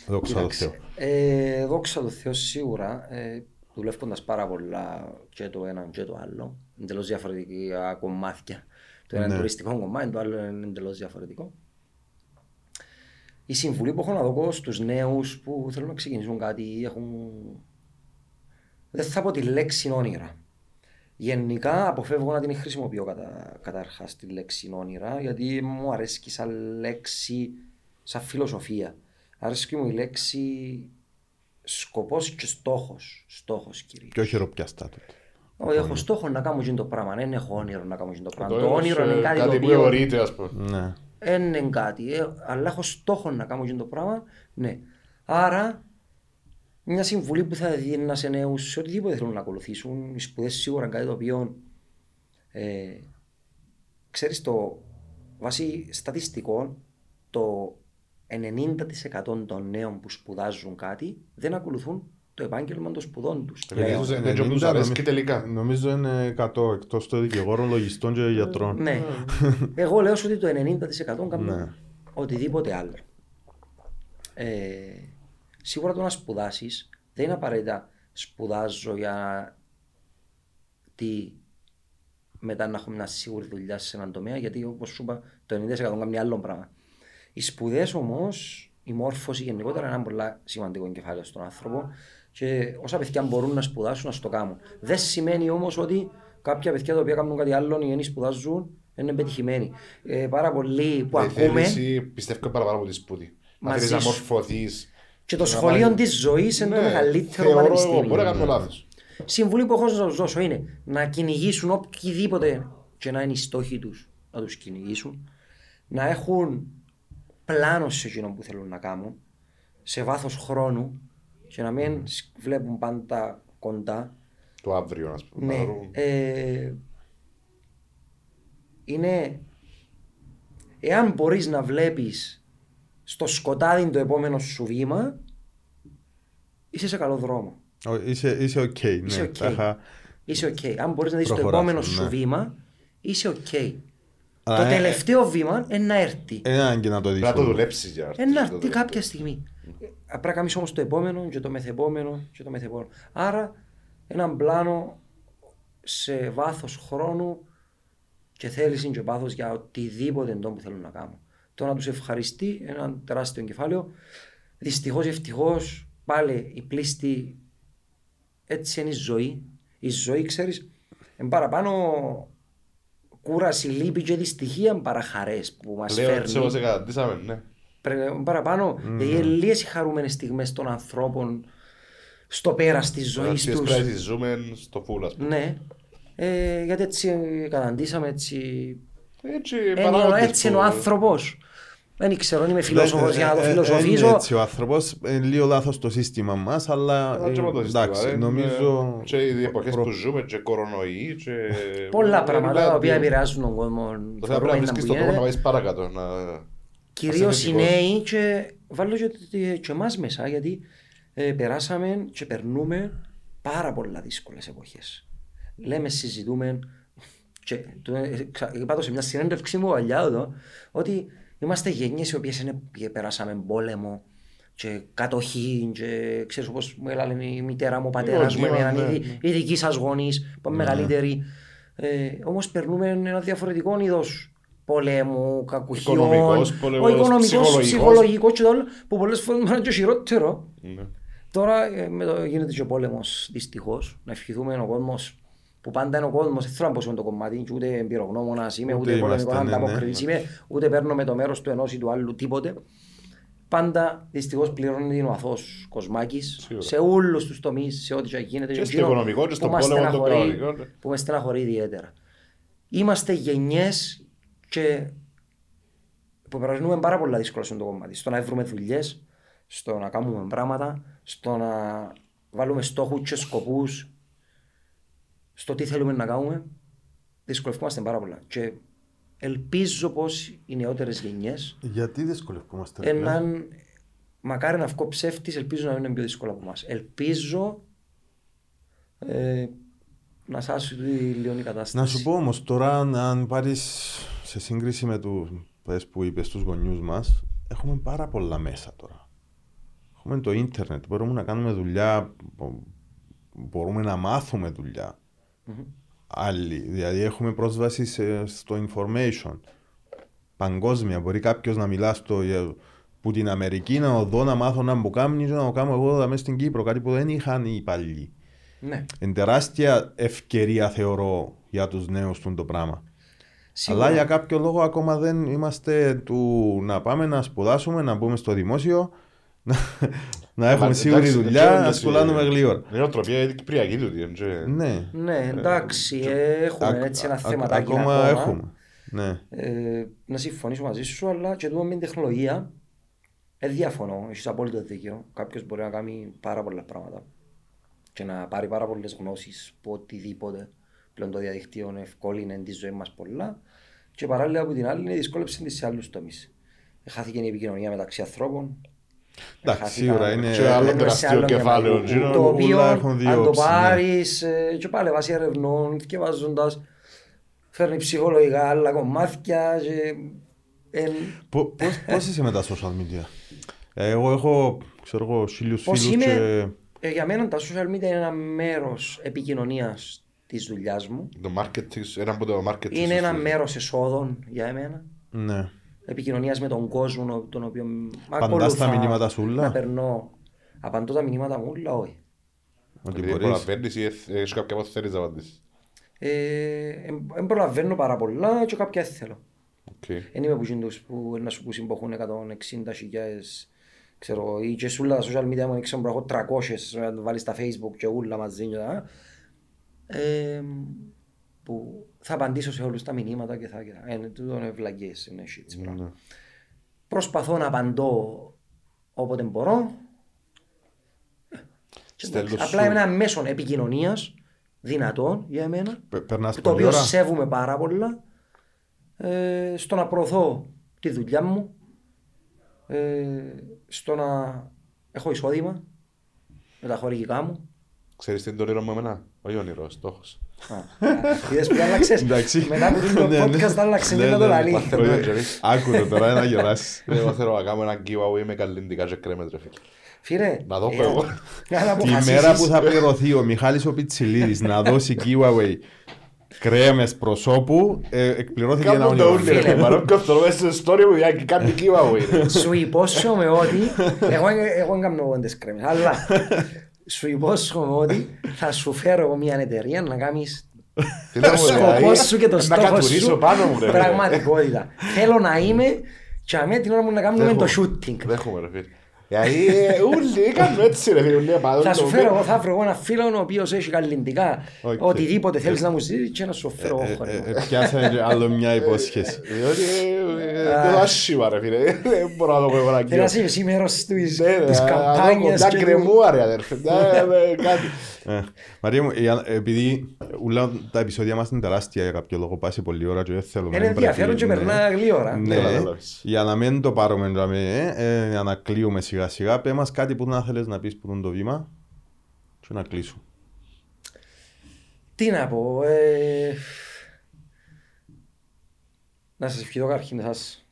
Δόξα τω Κοίταξε, Θεώ. ε, δόξα τω Θεώ σίγουρα, ε, δουλεύοντας πάρα πολλά και το ένα και το άλλο, εντελώς διαφορετικά κομμάτια. Το ένα είναι Ναι. τουριστικό κομμάτι, το άλλο είναι εντελώς διαφορετικό. Η συμβουλή που έχω να δω στους νέους που θέλουν να ξεκινήσουν κάτι ή έχουν... Δεν θα πω τη λέξη όνειρα. Γενικά αποφεύγω να την χρησιμοποιώ κατα... καταρχάς τη λέξη όνειρα γιατί μου αρέσει σαν λέξη, σαν φιλοσοφία. Αρέσκει μου η λέξη σκοπός και στόχος. Στόχος κυρίως. Και όχι ροπιαστά τότε. Όχι, έχω στόχο να κάνω εκείνο το πράγμα. Δεν έχω όνειρο να κάνω εκείνο το πράγμα. Το, ένας, όνειρο ε, είναι κάτι, το που οποίο εωρείται, ας πούμε. Ναι. δεν είναι κάτι. ε, αλλά έχω στόχο να κάνω εκείνο το πράγμα. Ναι. Άρα, μια συμβουλή που θα δίνει σε νέου σε οτιδήποτε θέλουν να ακολουθήσουν. Οι σπουδές σίγουρα είναι κάτι το οποίο. Ε, ξέρεις το βάσει στατιστικών το 90% των νέων που σπουδάζουν κάτι δεν ακολουθούν το επάγγελμα των σπουδών τους. Επειδή πλέον. τους- Δεν και τους 90 αρέσει νομι- και τελικά. Νομίζω είναι 100 εκτός των δικηγόρων, λογιστών και γιατρών. Ναι. Εγώ λέω σου ότι το 90% κάνουν Ναι. οτιδήποτε άλλο. Ε, σίγουρα το να σπουδάσεις δεν είναι απαραίτητα σπουδάζω για τι μετά να έχω μια σίγουρη δουλειά σε έναν τομέα, γιατί όπως σου είπα, το 90% κάνει άλλο πράγμα. Οι σπουδές όμως, η μόρφωση γενικότερα είναι ένα πολύ σημαντικό κεφάλαιο στον άνθρωπο και όσα παιδιά μπορούν να σπουδάσουν, να το κάνουν. Δεν σημαίνει όμως ότι κάποια παιδιά τα οποία κάνουν κάτι άλλο ή δεν σπουδάζουν είναι πετυχημένοι. Ε, πάρα πολλοί που Η ακούμε. θέληση πιστεύω παραπάνω από τη σπουδή. Να Μαζί θέλεις να σου. μορφωθείς. Και το να σχολείο βάλεις- της ζωής είναι το Ναι, μεγαλύτερο θεωρώ εγώ, πανεπιστήμιο. Μπορεί να κάνω λάθος. Συμβουλή που έχω να σας δώσω είναι να κυνηγήσουν οποιοδήποτε και να είναι οι στόχοι τους να τους κυνηγήσουν, να έχουν πλάνο σε εκείνο που θέλουν να κάνουν, σε βάθος χρόνου και να μην σ- βλέπουν πάντα κοντά. Το αύριο, ας πούμε. Ναι, να δουν. ε, είναι εάν μπορείς να βλέπεις στο σκοτάδι το επόμενο σου βήμα είσαι σε καλό δρόμο. Ω, Είσαι, είσαι οκ, ναι. Είσαι οκ. Τα είχα- Είσαι οκ. Αν μπορείς να δεις το Προχωράς, επόμενο ναι. σου βήμα είσαι οκ. Αλλά Το ε, τελευταίο βήμα είναι να έρθει. ε, Είναι ανάγκη να το δεις. Πρέπει να το όλο. δουλέψεις για να Είναι να έρθεις έρθει στο κάποια στιγμή. Ε, Πρέπει να κάνεις όμως το επόμενο και το μεθεπόμενο και το μεθεπόμενο. Άρα έναν πλάνο σε βάθος χρόνου και θέληση και πάθος για οτιδήποτε εντό που θέλουν να κάνουν. Το να τους ευχαριστεί ένα τεράστιο κεφάλαιο. Δυστυχώς ή ευτυχώς πάλι η πλήστη έτσι είναι η ζωή. Η ζωή ξέρεις είναι παραπάνω κούραση, λύπη και δυστυχία παρά χαρές που μας Λέω, έτσι όπως φέρνει. εγκαταντήσαμε, ναι. Πρέπει παραπάνω, γιατί είναι λίγες οι χαρούμενες στιγμές των ανθρώπων στο πέρας της ζωής Στις τους. πράσεις ζούμε στο φουλ, ας πούμε. Ναι, ε, γιατί έτσι καταντήσαμε, έτσι, Έτσι, είναι, παράγοντες έτσι είναι ο που- άνθρωπος. Δεν ξέρω, δεν είμαι φιλόσοφος για να το Ε, ε, ε, φιλοσοφήσω. Είναι έτσι ο άνθρωπος, είναι λίγο λάθος το σύστημα μας, αλλά Αλλά και ε, από το σύστημα, εντάξει, ε, νομίζω... ε, Και οι εποχές προ- που ζούμε, και κορονοϊοί, και... Πολλά Ε, πράγματα δηλαδή, τα οποία επηρεάζουν τον κόσμο. Το θέμα πρέπει θεωρούμε να να βρίσκεις που τον τρόπο να γίνεται. πάεις παρακάτω. να- Κυρίως να οι είσαι θετικός. νέοι και βάλω και, και, και εμάς μέσα γιατί ε, περάσαμε και περνούμε πάρα πολλά δύσκολες εποχές. Λέμε, συζητούμε και το, ε, ξα- είπα το σε μια συνέντευξη μου παλιά εδώ ότι είμαστε γενιές οι οποίες είναι, ε, περάσαμε πόλεμο και κατοχή και ξέρεις όπως μου έλαβε η μητέρα μου, ο πατέρας μου, Όλοι, εμένα, ναι, οι, ναι. οι δικοί σας γονείς, που είναι μεγαλύτεροι. Ε, όμως περνούμε ένα διαφορετικό είδος πολέμου, κακουχιών, Οικονομικός, ο πολέμος, οικονομικός, ψυχολογικός. ψυχολογικός και το άλλο, που πολλές φορές είναι και χειρότερο. Ναι. Τώρα ε, με το, γίνεται και ο πόλεμος δυστυχώς. Να ευχηθούμε ο κόσμος που πάντα είναι ο κόσμος. Δεν θέλω να πω σε αυτό το κομμάτι, και ούτε εμπειρογνώμονας είμαι, Ούτε ούτε πολεμικό είμαστε, ναι, ναι. ανταποκριτής είμαι, ούτε παίρνω με το μέρος του ενός ή του άλλου τίποτε. Πάντα δυστυχώς πληρώνει ο αθώος κοσμάκης Σίγουρα. σε όλους τους τομείς, σε ό,τι και γίνεται. Και στο εκείνο οικονομικό και που στον μας πόλεμο, το στεναχωρεί- κανονικό, ναι. Που με στεναχωρεί ιδιαίτερα. Είμαστε γενιές και που περνούμε πάρα πολλά δύσκολα σε αυτό το κομμάτι. Στο να βρούμε δουλειές, στο να κάνουμε πράγματα, στο να βάλουμε στόχους και σκοπούς, στο τι θέλουμε να κάνουμε. Δυσκολευόμαστε πάρα πολλά. Και ελπίζω πως οι νεότερες γενιές Γιατί δυσκολευόμαστε. ρε φίλε; έναν. Μακάρι να βγω ψεύτης, ελπίζω να είναι πιο δύσκολο από εμάς. Ελπίζω ε, να σάσει λίγο η κατάσταση. Να σου πω όμως τώρα, αν πάρεις σε σύγκριση με τους πες που είπες τους γονιούς μας, έχουμε πάρα πολλά μέσα τώρα. Έχουμε το ίντερνετ, μπορούμε να κάνουμε δουλειά, μπο- μπορούμε να μάθουμε δουλειά. Άλλοι, δηλαδή έχουμε πρόσβαση σε- στο information. Παγκόσμια, μπορεί κάποιος να μιλά στο, για- που την Αμερική να δω να μάθω να μου κάνει και να το κάνω εγώ εδώ μέσα στην Κύπρο, κάτι που δεν είχαν οι παλιοί. Ναι. Είναι τεράστια ευκαιρία θεωρώ για τους νέους του το πράγμα. Σίγουρα. Αλλά για κάποιο λόγο ακόμα δεν είμαστε του να πάμε να σπουδάσουμε, να μπούμε στο δημόσιο, να, να έχουμε Εντάξει, σίγουρη εντάξει, δουλειά, να εντάξει, σπουδάνουμε γλύωρα. Είναι οτροπία η κυπριακή του. είναι και- Ναι. Ναι, εντάξει, έχουμε Ακ- έτσι ένα α- θεματάκι ακόμα ακόμα. έχουμε. Ναι. Ε, να συμφωνήσω μαζί σου, αλλά και τούτο με την τεχνολογία δεν διαφωνώ. Έχεις απόλυτο δίκιο. Κάποιος μπορεί να κάνει πάρα πολλά πράγματα και να πάρει πάρα πολλές γνώσεις από οτιδήποτε. Πλέον το διαδικτύο ευκόλυνε της ζωής μας πολλά. Και παράλληλα από την άλλη είναι δυσκόλεψε της σε άλλους τομείς. Χάθηκε η επικοινωνία μεταξύ ανθρώπων. Εντάξει, Χάθηκαν- σίγουρα είναι- Και άλλο Μπαίνουμε σε τεράστιο άλλο κεφάλαιο, κεφάλαιο. γύρω- Το οποίο Ούλα έχουν δύο αν το όψεις, ναι. πάρεις και πάλι βάσει ερευνών, διαβάζοντα, φέρνει ψυχολογικά άλλα κομμάτια. Και, εν, Πο- Πώς, πώς είσαι με τα social media; Ε, Εγώ έχω, ξέρω εγώ, χίλιους Πώς φίλους είμαι- και... ε, για μένα τα social media είναι ένα μέρος επικοινωνίας της δουλειάς μου. Το marketing, ένα από το marketing. Είναι ένα σου. μέρος εσόδων για εμένα. Ναι. Επικοινωνίας με τον κόσμο τον οποίο μ' Απαντάς τα ακολουθά, μηνύματα σου όλα; Να περνώ. Απαντώ τα μηνύματα μου όλα, όχι. Ότι Επειδή μπορείς. προλαβαίνεις ή έχ- έχεις κάποια που θέλεις να απαντήσεις. Δεν προλαβαίνω πάρα πολλά και κάποια δεν θέλω. Οκ. Δεν είμαι που τζείνους που να σου πούσουν που έχουν 160 χιλιάδες ξέρω, ή και σε όλα τα social media μου ξέρω που έχω 300 να το βάλεις στα facebook και όλα μαζί και τα, ε, που θα απαντήσω σε όλους τα μηνύματα και θα και- ε, τούτο είναι βλαγιές, είναι shit πράγμα. Ναι. Προσπαθώ να απαντώ όποτε μπορώ. Και Στέλνω εντάξει, σου- Απλά είναι ένα μέσο επικοινωνίας δυνατόν για εμένα Πε- Περνάς το πολλή οποίο ώρα. σέβομαι πάρα πολλά ε, στο να προωθώ τη δουλειά μου ε, στο να έχω εισόδημα με τα χορηγικά μου Ξέρεις τι είναι το όνειρο μου εμένα; Όχι όνειρο, στόχος. Α, είδες που άλλαξες Εντάξει. μετά από το Ναι, ναι. podcast άλλαξε Ναι, και να ναι, το ναι. λαλεί Μαθαίνω, Όχι, Τζερί. Άκου το τώρα να γελάσεις. Εγώ θέλω να κάνω ένα giveaway με καλλιντικά και κρέμες ρε φίλε. φίλε Να δω ε, που εγώ. αν Τη αποφασίσεις- μέρα που θα πληρωθεί ο Μιχάλης ο Πιτσιλίδης να δώσει giveaway κρέμες προσώπου, ε, εκπληρώθηκε ένα Κάπου το όνειρο. ούλι ρε Φίλε. παρόν αυτό μέσα στο story μου για να κάνει giveaway. ρε. σου υπόσχομαι ότι εγώ, εγώ δεν κάνω εγώ τις κρέμες αλλά σου υπόσχομαι ότι θα σου φέρω εγώ μια εταιρεία να κάνεις Τι να το μου λέει, σκοπό ε, σου και το Να στόχο κατουρίσω σου πάνω μου ρε. πραγματικότητα. Θέλω να είμαι και αμέ την ώρα μου να κάνουμε το Δέχομαι. shooting. Δέχομαι ρε φίλε. Γιατί ε, ούλοι κάνουν έτσι ρε φίλε. ούλοι απαντούν Θα το σου φέρω, οποίο- εγώ θα βρω εγώ ένα φίλο ο οποίος έχει καλλιντικά. Οκ. Οτιδήποτε θέλεις να μου ζήσεις και να σου φέρω εγώ Ε, χωρίς. ε, Πιάσανε και άλλο μια υπόσχεση. Διότι ε, ε, το άσχημα ρε φίλε. Δεν μπορώ να το πω εγώ να Θέλεις να κύριο. είσαι μέρος της Ναι, ρε, της να δω καμπάνιας κοντά και του- κρεμούα ρε αδερφέ. Ναι, ναι, κάτι. Ε, Μαρία μου, η- επειδή όλα τα επεισόδια μας είναι τεράστια για κάποιο λόγο, πάει σε πολλή ώρα και δεν θέλουμε. Είναι δεν πρέπει, ενδιαφέρον και ναι. περνά γλύωρα. Ναι, Δεν καταλάβεις. για να μην το πάρουμε δηλαδή, ε, για να κλείουμε σιγά σιγά, πέ μας κάτι που να θέλεις να πεις που είναι το βήμα και να κλείσουμε. Τι να πω, ε... να σας ευχηθώ καταρχήν σας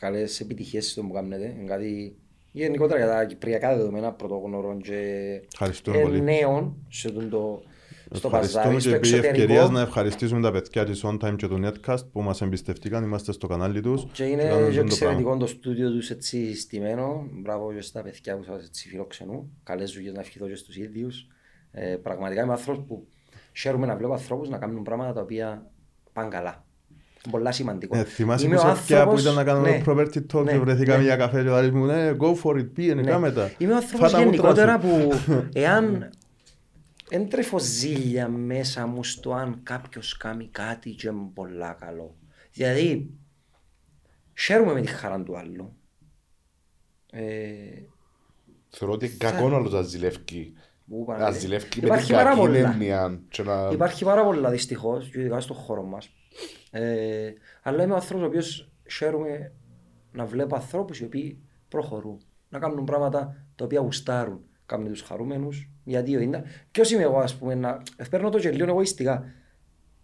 καλές επιτυχίες στο που κάνετε. Είναι κάτι γενικότερα για τα κυπριακά δεδομένα πρωτόγνωρων και Ευχαριστούμε ε, πολύ. νέων σε τον το, στο Ευχαριστούμε παζάρι, και στο επί ευκαιρίας εξωτερικό. να ευχαριστήσουμε τα παιδιά της On Time και του Netcast που μας εμπιστευτήκαν, είμαστε στο κανάλι τους. Και είναι κάνουν και αυτό το πράγμα. εξαιρετικό το στούντιο τους έτσι στημένο. Μπράβο και στα παιδιά που σας έτσι φιλοξενούν. Καλές δουλειές να ευχηθώ και στους ίδιους. Ε, πραγματικά είμαι άνθρωπος που χαίρομαι να βλέπω ανθρώπους να κάνουν πράγματα τα οποία πάνε καλά. Είναι Πολλά σημαντικό. Ε, θυμάσαι Είμαι που ο σε πια που άνθρωπος- ήταν να κάνουμε ναι, το property talk ναι, και βρεθήκαμε ναι. για καφέ και λαλείς μου ναι, go for it, πήγαινε, Ναι. κάμε τα. Είμαι ο άνθρωπος Φάτα μούτρα γενικότερα σου. που εάν δεν τρέφω ζήλια μέσα μου στο αν κάποιος κάνει κάτι και είναι πολλά καλό. Δηλαδή, χαίρομαι με τη χαρά του άλλου. Ε, Θεωρώ ότι είναι κακό να το ζηλεύει. που είπα, Να ε, ζηλεύει με την υπάρχει πάρα κακή πολλά. έννοια. και να- Υπάρχει πάρα πολλά δυστυχώς, ειδικά στον χώρο μας. Ε, αλλά είμαι άνθρωπος ο οποίος χαίρομαι να βλέπω ανθρώπους οι οποίοι προχωρούν. Να κάνουν πράγματα τα οποία γουστάρουν. Κάνουν τους χαρούμενους. Γιατί είναι. Ποιος είμαι εγώ, ας πούμε, να. Παίρνω το και λίγο εγωιστικά.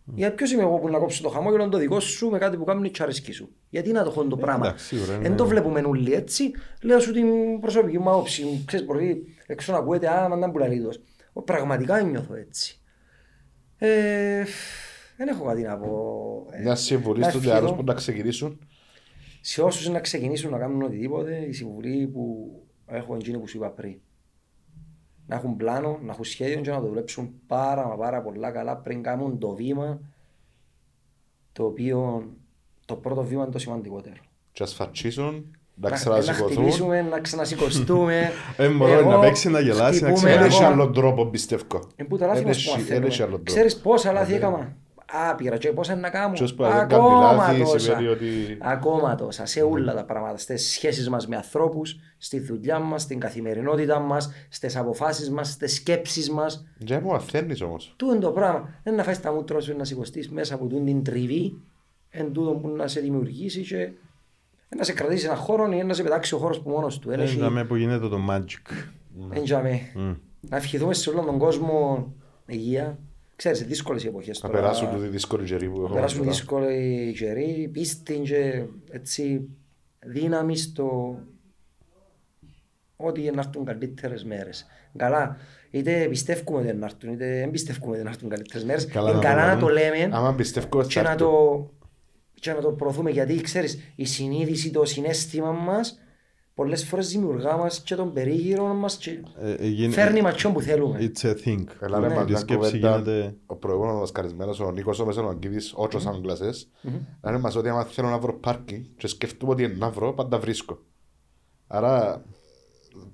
Για ποιος είμαι εγώ που να κόψω το χαμόγελο το δικό σου με κάτι που κάνει η αρέσκει σου. Γιατί να το έχω το πράγμα. εντάξει, σίγουρα, ναι. Δεν το βλέπουμε όλοι έτσι. Λέω σου την προσωπική μου άποψη. Ξέρεις, μπορεί έξω να ακούεται, α, μα ήταν πουλαλίδος. Πραγματικά νιώθω έτσι. Ε, δεν έχω κάτι να πω. Ε, Μια συμβουλή να στους ευχηθώ νεαρούς που να ξεκινήσουν. Σε όσους να ξεκινήσουν να κάνουν οτιδήποτε, η συμβουλή που έχω εκείνη που σου είπα πριν. Να έχουν πλάνο, να έχουν σχέδιο και να το δουλέψουν πάρα μα πάρα πολλά καλά πριν κάνουν το βήμα το οποίο το πρώτο βήμα είναι το σημαντικότερο. Και ας φατσίσουν, να να ξανασηκωθούν. χτυπήσουμε, να ξανασηκωστούμε. Ε, μπορώ Εγώ να παίξει, να γελάσει, να χτυπούμε ξέρεις. Δεν έχει ακόμα. άλλον τρόπο πιστεύω. Ε, που τα λάθη Δεν μας που έχει- μαθαίνουμε. δεν έχει άλλον τρόπο. Ξέρεις πόσα λάθη έκανα. Άπειρα και πόσα να κάνω. Ποιος πάει, δεν Ακόμα κάνει λάθη, τόσα. σημαίνει ότι- Ακόμα τόσα. Σε όλα τα πράγματα. Στις σχέσεις μας με ανθρώπους, στη δουλειά μας, στην καθημερινότητα μας, στις αποφάσεις μας, στις σκέψεις μας. Για μου μαθαίνεις όμως. Τούτο το πράγμα. Δεν να φας τα μούτρα σου να σηκωστείς μέσα από τούτη την τριβή εν τούτο που να σε δημιουργήσει και να σε κρατήσει ένα χώρο ή να σε πετάξει ο χώρος που μόνος του. Εν έχει- Είδαμε που γίνεται το magic. εν τζαμέ. Μμ. Να ευχηθούμε σε όλον τον κόσμο υγεία. Ξέρεις, σε δύσκολες εποχές Να τώρα. περάσουν τούτη δύσκολη καιρή που Να έχουμε περάσουν τώρα. δύσκολοι καιροί, πίστη και έτσι δύναμη στο ότι να έρθουν καλύτερες μέρες. Καλά, είτε πιστεύουμε ότι να έρθουν, είτε δεν πιστεύουμε ότι να έρθουν καλύτερες μέρες. Καλά είναι να το καλά να λέμε. το λέμε Άμα πιστεύω και θα να έρθουν. το, και να το προωθούμε γιατί ξέρεις η συνείδηση, το συνέστημα μας πολλές φορές δημιουργά μας και τον περίγυρο μας και Ε, ε, γίνει- φέρνει μας ποιον που θέλουμε. It's a thing. Έλα ρε Ναι. μα, Η μια σκέψη κουβέντα, γίνεται... ο προηγούμενος μας καλεσμένος, ο Νίκος ο Μεσονοκίδης, ότσο Σάγκλασες, λένε μας ότι άμα θέλω να βρω πάρκινγκ και σκεφτούμε ότι είναι να βρω, πάντα βρίσκω. Άρα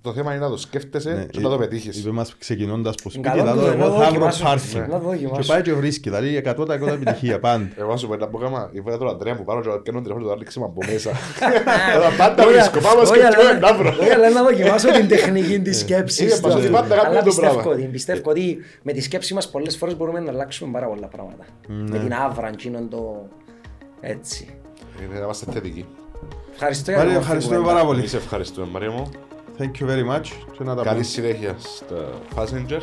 το θέμα είναι να το σκέφτεσαι Ναι, και να το πετύχεις. Είπε μας ξεκινώντας από σπίτι, Καλό να του, δω να εγώ θα βρω δοκιμάσω. πάρκινγκ. Να το δοκιμάσω. Και πάει και βρίσκει, δηλαδή 100% επιτυχία πάντα. Εγώ σου πω ένα που κάμα, είπα τον Αντρέα που πάρω και πιάνω τηλέφωνο το άλεξε από μέσα. Αλλά πάντα Όχι, βρίσκω, πάμε όχι, σκεφτούμε αλλά- να βρω. όχι, αλλά να δοκιμάσω την τεχνική της σκέψης. Είναι, μας του. ότι πάντα κάνουμε Αλλά το πιστεύω πράγμα. ότι, πιστεύω ότι με τη σκέψη μας πολλές φορές μπορούμε να αλλάξουμε πάρα πολλά πράγματα. Με την άβρα, εκείνον το... Έτσι. Είναι να είμαστε θετικοί. Ευχαριστώ για Μάρια, την ευχαριστούμε κουβέντα. πάρα πολύ. Εμείς ευχαριστούμε Μαρία μου. Thank you very much. Και να τα Καλή πούμε. συνέχεια στα Passenger.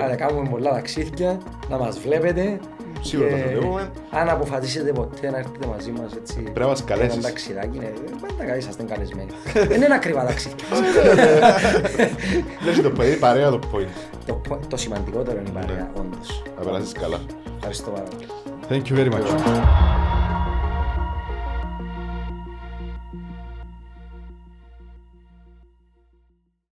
Άντε, κάνουμε πολλά ταξίδια, να μας βλέπετε. Σίγουρα Και θα βλέπουμε. Αν αποφασίσετε ποτέ να έρθετε μαζί μας έτσι. Πρέπει να μας καλέσεις. Ένα ταξιδάκι, ναι, πάντα καλή είσαστε καλεσμένοι. Δεν είναι ακριβά ταξίδια. Λέει το παιδί παρέα το point. το, το σημαντικότερο είναι η παρέα, όντως. Να περάσεις καλά. Ευχαριστώ πάρα πολύ. Thank you very much.